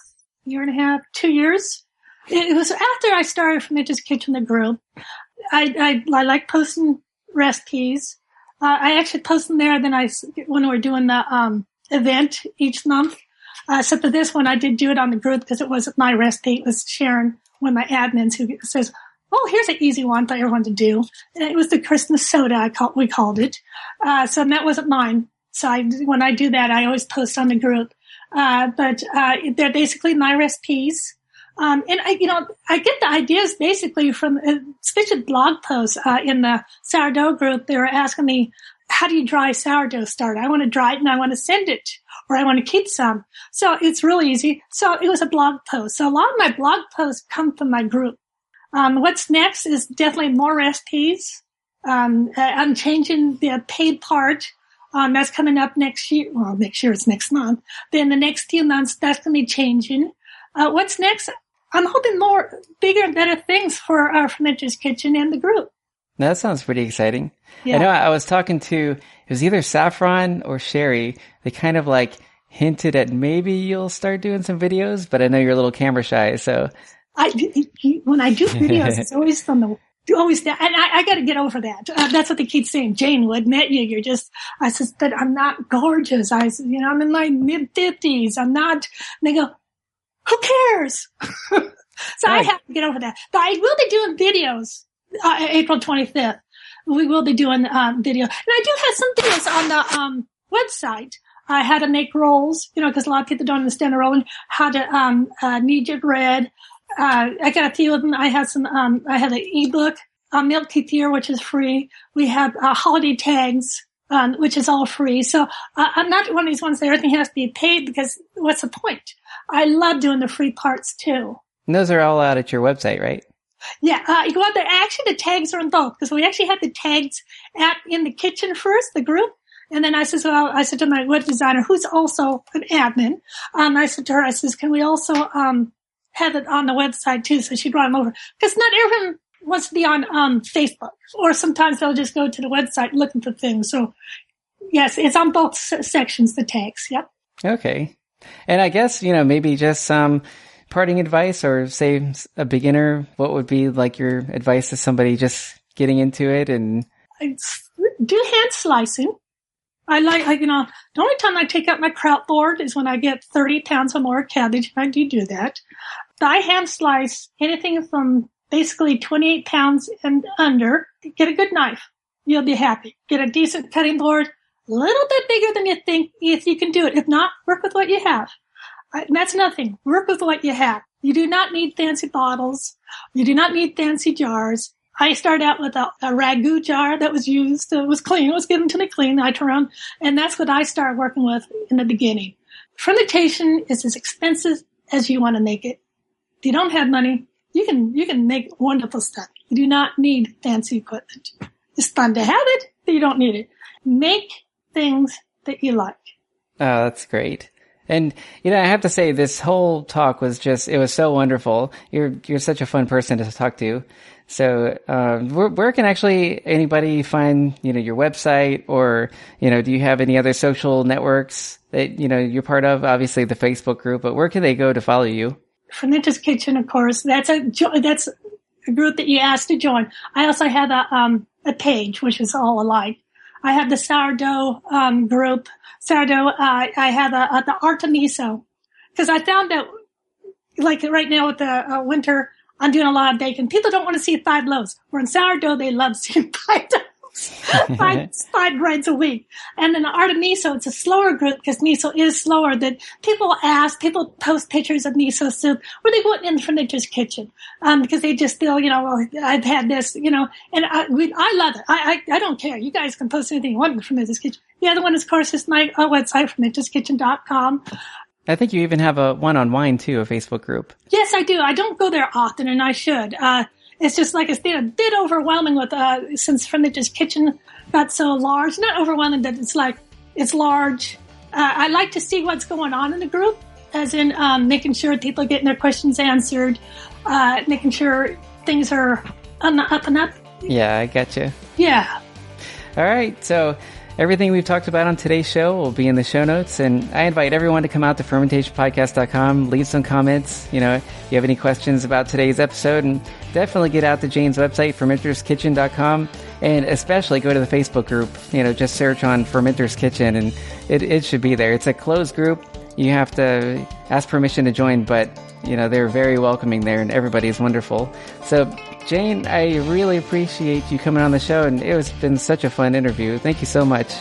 year and a half, two years. It was after I started Fermenter's Kitchen, the group. I, I, I like posting recipes. Uh, I actually post them there. Then I, when we're doing the um, event each month, uh, except for this one, I did do it on the group because it wasn't my recipe. It was Sharon, one of my admins, who says, "Oh, here's an easy one for everyone to do." And it was the Christmas soda. I call we called it. Uh, so that wasn't mine. So I, when I do that, I always post on the group. Uh, but uh, they're basically my recipes. Um, and I, you know, I get the ideas basically from, uh, especially blog posts, uh, in the sourdough group. They were asking me, how do you dry sourdough starter? I want to dry it and I want to send it or I want to keep some. So it's really easy. So it was a blog post. So a lot of my blog posts come from my group. Um, what's next is definitely more recipes. Um, uh, I'm changing the paid part. Um, that's coming up next year. Well, next year is next month. Then the next few months, that's going to be changing. Uh, what's next? I'm hoping more bigger and better things for our Fermenter's Kitchen and the group. That sounds pretty exciting. Yeah. I know I was talking to, it was either Saffron or Sherry. They kind of like hinted at maybe you'll start doing some videos, but I know you're a little camera shy, so. I, when I do [laughs] videos, it's always from the, always that, and I, I got to get over that. Uh, that's what they keep saying. Jane would met you. You're just, I said, but I'm not gorgeous. I said, you know, I'm in my mid fifties. I'm not, and they go, who cares? [laughs] so right. I have to get over that. But I will be doing videos uh, April 25th. We will be doing um, video, and I do have some videos on the um, website. Uh, how to make rolls, you know, because a lot of people don't understand the rolling. How to um, uh, knead your bread. Uh, I got a few of them. I have some. Um, I have an ebook, uh, Milk Kefir, which is free. We have uh, holiday tags, um, which is all free. So uh, I'm not one of these ones that everything has to be paid because what's the point? I love doing the free parts too. And those are all out at your website, right? Yeah, uh, you go out there. Actually, the tags are in both because we actually had the tags at in the kitchen first, the group, and then I said, well, I said to my web designer, who's also an admin, um, I said to her, I says, can we also um, have it on the website too? So she brought them over because not everyone wants to be on um, Facebook, or sometimes they'll just go to the website looking for things. So yes, it's on both sections. The tags. Yep. Okay. And I guess, you know, maybe just some parting advice or say a beginner, what would be like your advice to somebody just getting into it and do hand slicing. I like, I, you know, the only time I take out my kraut board is when I get 30 pounds or more cabbage, and I do do that. I hand slice anything from basically 28 pounds and under. Get a good knife. You'll be happy. Get a decent cutting board a little bit bigger than you think if you can do it. If not, work with what you have. And that's nothing. Work with what you have. You do not need fancy bottles. You do not need fancy jars. I started out with a, a ragu jar that was used. It was clean. It was given to me clean. I turned around, and that's what I started working with in the beginning. Fermentation is as expensive as you want to make it. If you don't have money, you can you can make wonderful stuff. You do not need fancy equipment. It's fun to have it, but you don't need it. Make things that you like. Oh, that's great. And you know, I have to say, this whole talk was just—it was so wonderful. You're you're such a fun person to talk to. So, um, where, where, can actually anybody find you know your website, or you know, do you have any other social networks that you know you're part of? Obviously, the Facebook group, but where can they go to follow you? Fermenter's Kitchen, of course. That's a that's a group that you asked to join. I also have a um a page which is all alike. I have the sourdough um, group. Sourdough. Uh, I have a, a, the Art of Miso because I found that, like right now with the uh, winter, I'm doing a lot of baking. People don't want to see five loaves. We're in sourdough, they love seeing [laughs] five. [laughs] five, [laughs] five grades a week. And in the art of miso, it's a slower group because miso is slower that people ask, people post pictures of miso soup or they want in from nature's kitchen. Um, because they just feel, you know, well, I've had this, you know, and I, we, I love it. I, I, I don't care. You guys can post anything you want from nature's kitchen. The other one, is, of course, is my uh, website fermenterskitchen.com. I think you even have a one on wine too, a Facebook group. Yes, I do. I don't go there often and I should. Uh, it's just like it's a bit overwhelming with uh, since Fermenter's Kitchen got so large. Not overwhelming that it's like it's large. Uh, I like to see what's going on in the group, as in um, making sure people are getting their questions answered, uh, making sure things are on the up and up. Yeah, I get you. Yeah. All right, so Everything we've talked about on today's show will be in the show notes, and I invite everyone to come out to fermentationpodcast.com, leave some comments. You know, if you have any questions about today's episode, and definitely get out to Jane's website, fermenterskitchen.com, and especially go to the Facebook group. You know, just search on Fermenter's Kitchen, and it, it should be there. It's a closed group. You have to ask permission to join, but you know they're very welcoming there, and everybody's wonderful. So Jane, I really appreciate you coming on the show, and it has been such a fun interview. Thank you so much.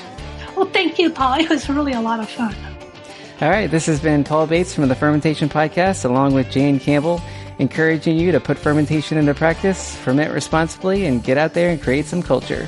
Well, thank you, Paul. It was really a lot of fun. All right, this has been Paul Bates from the Fermentation Podcast, along with Jane Campbell, encouraging you to put fermentation into practice, ferment responsibly, and get out there and create some culture.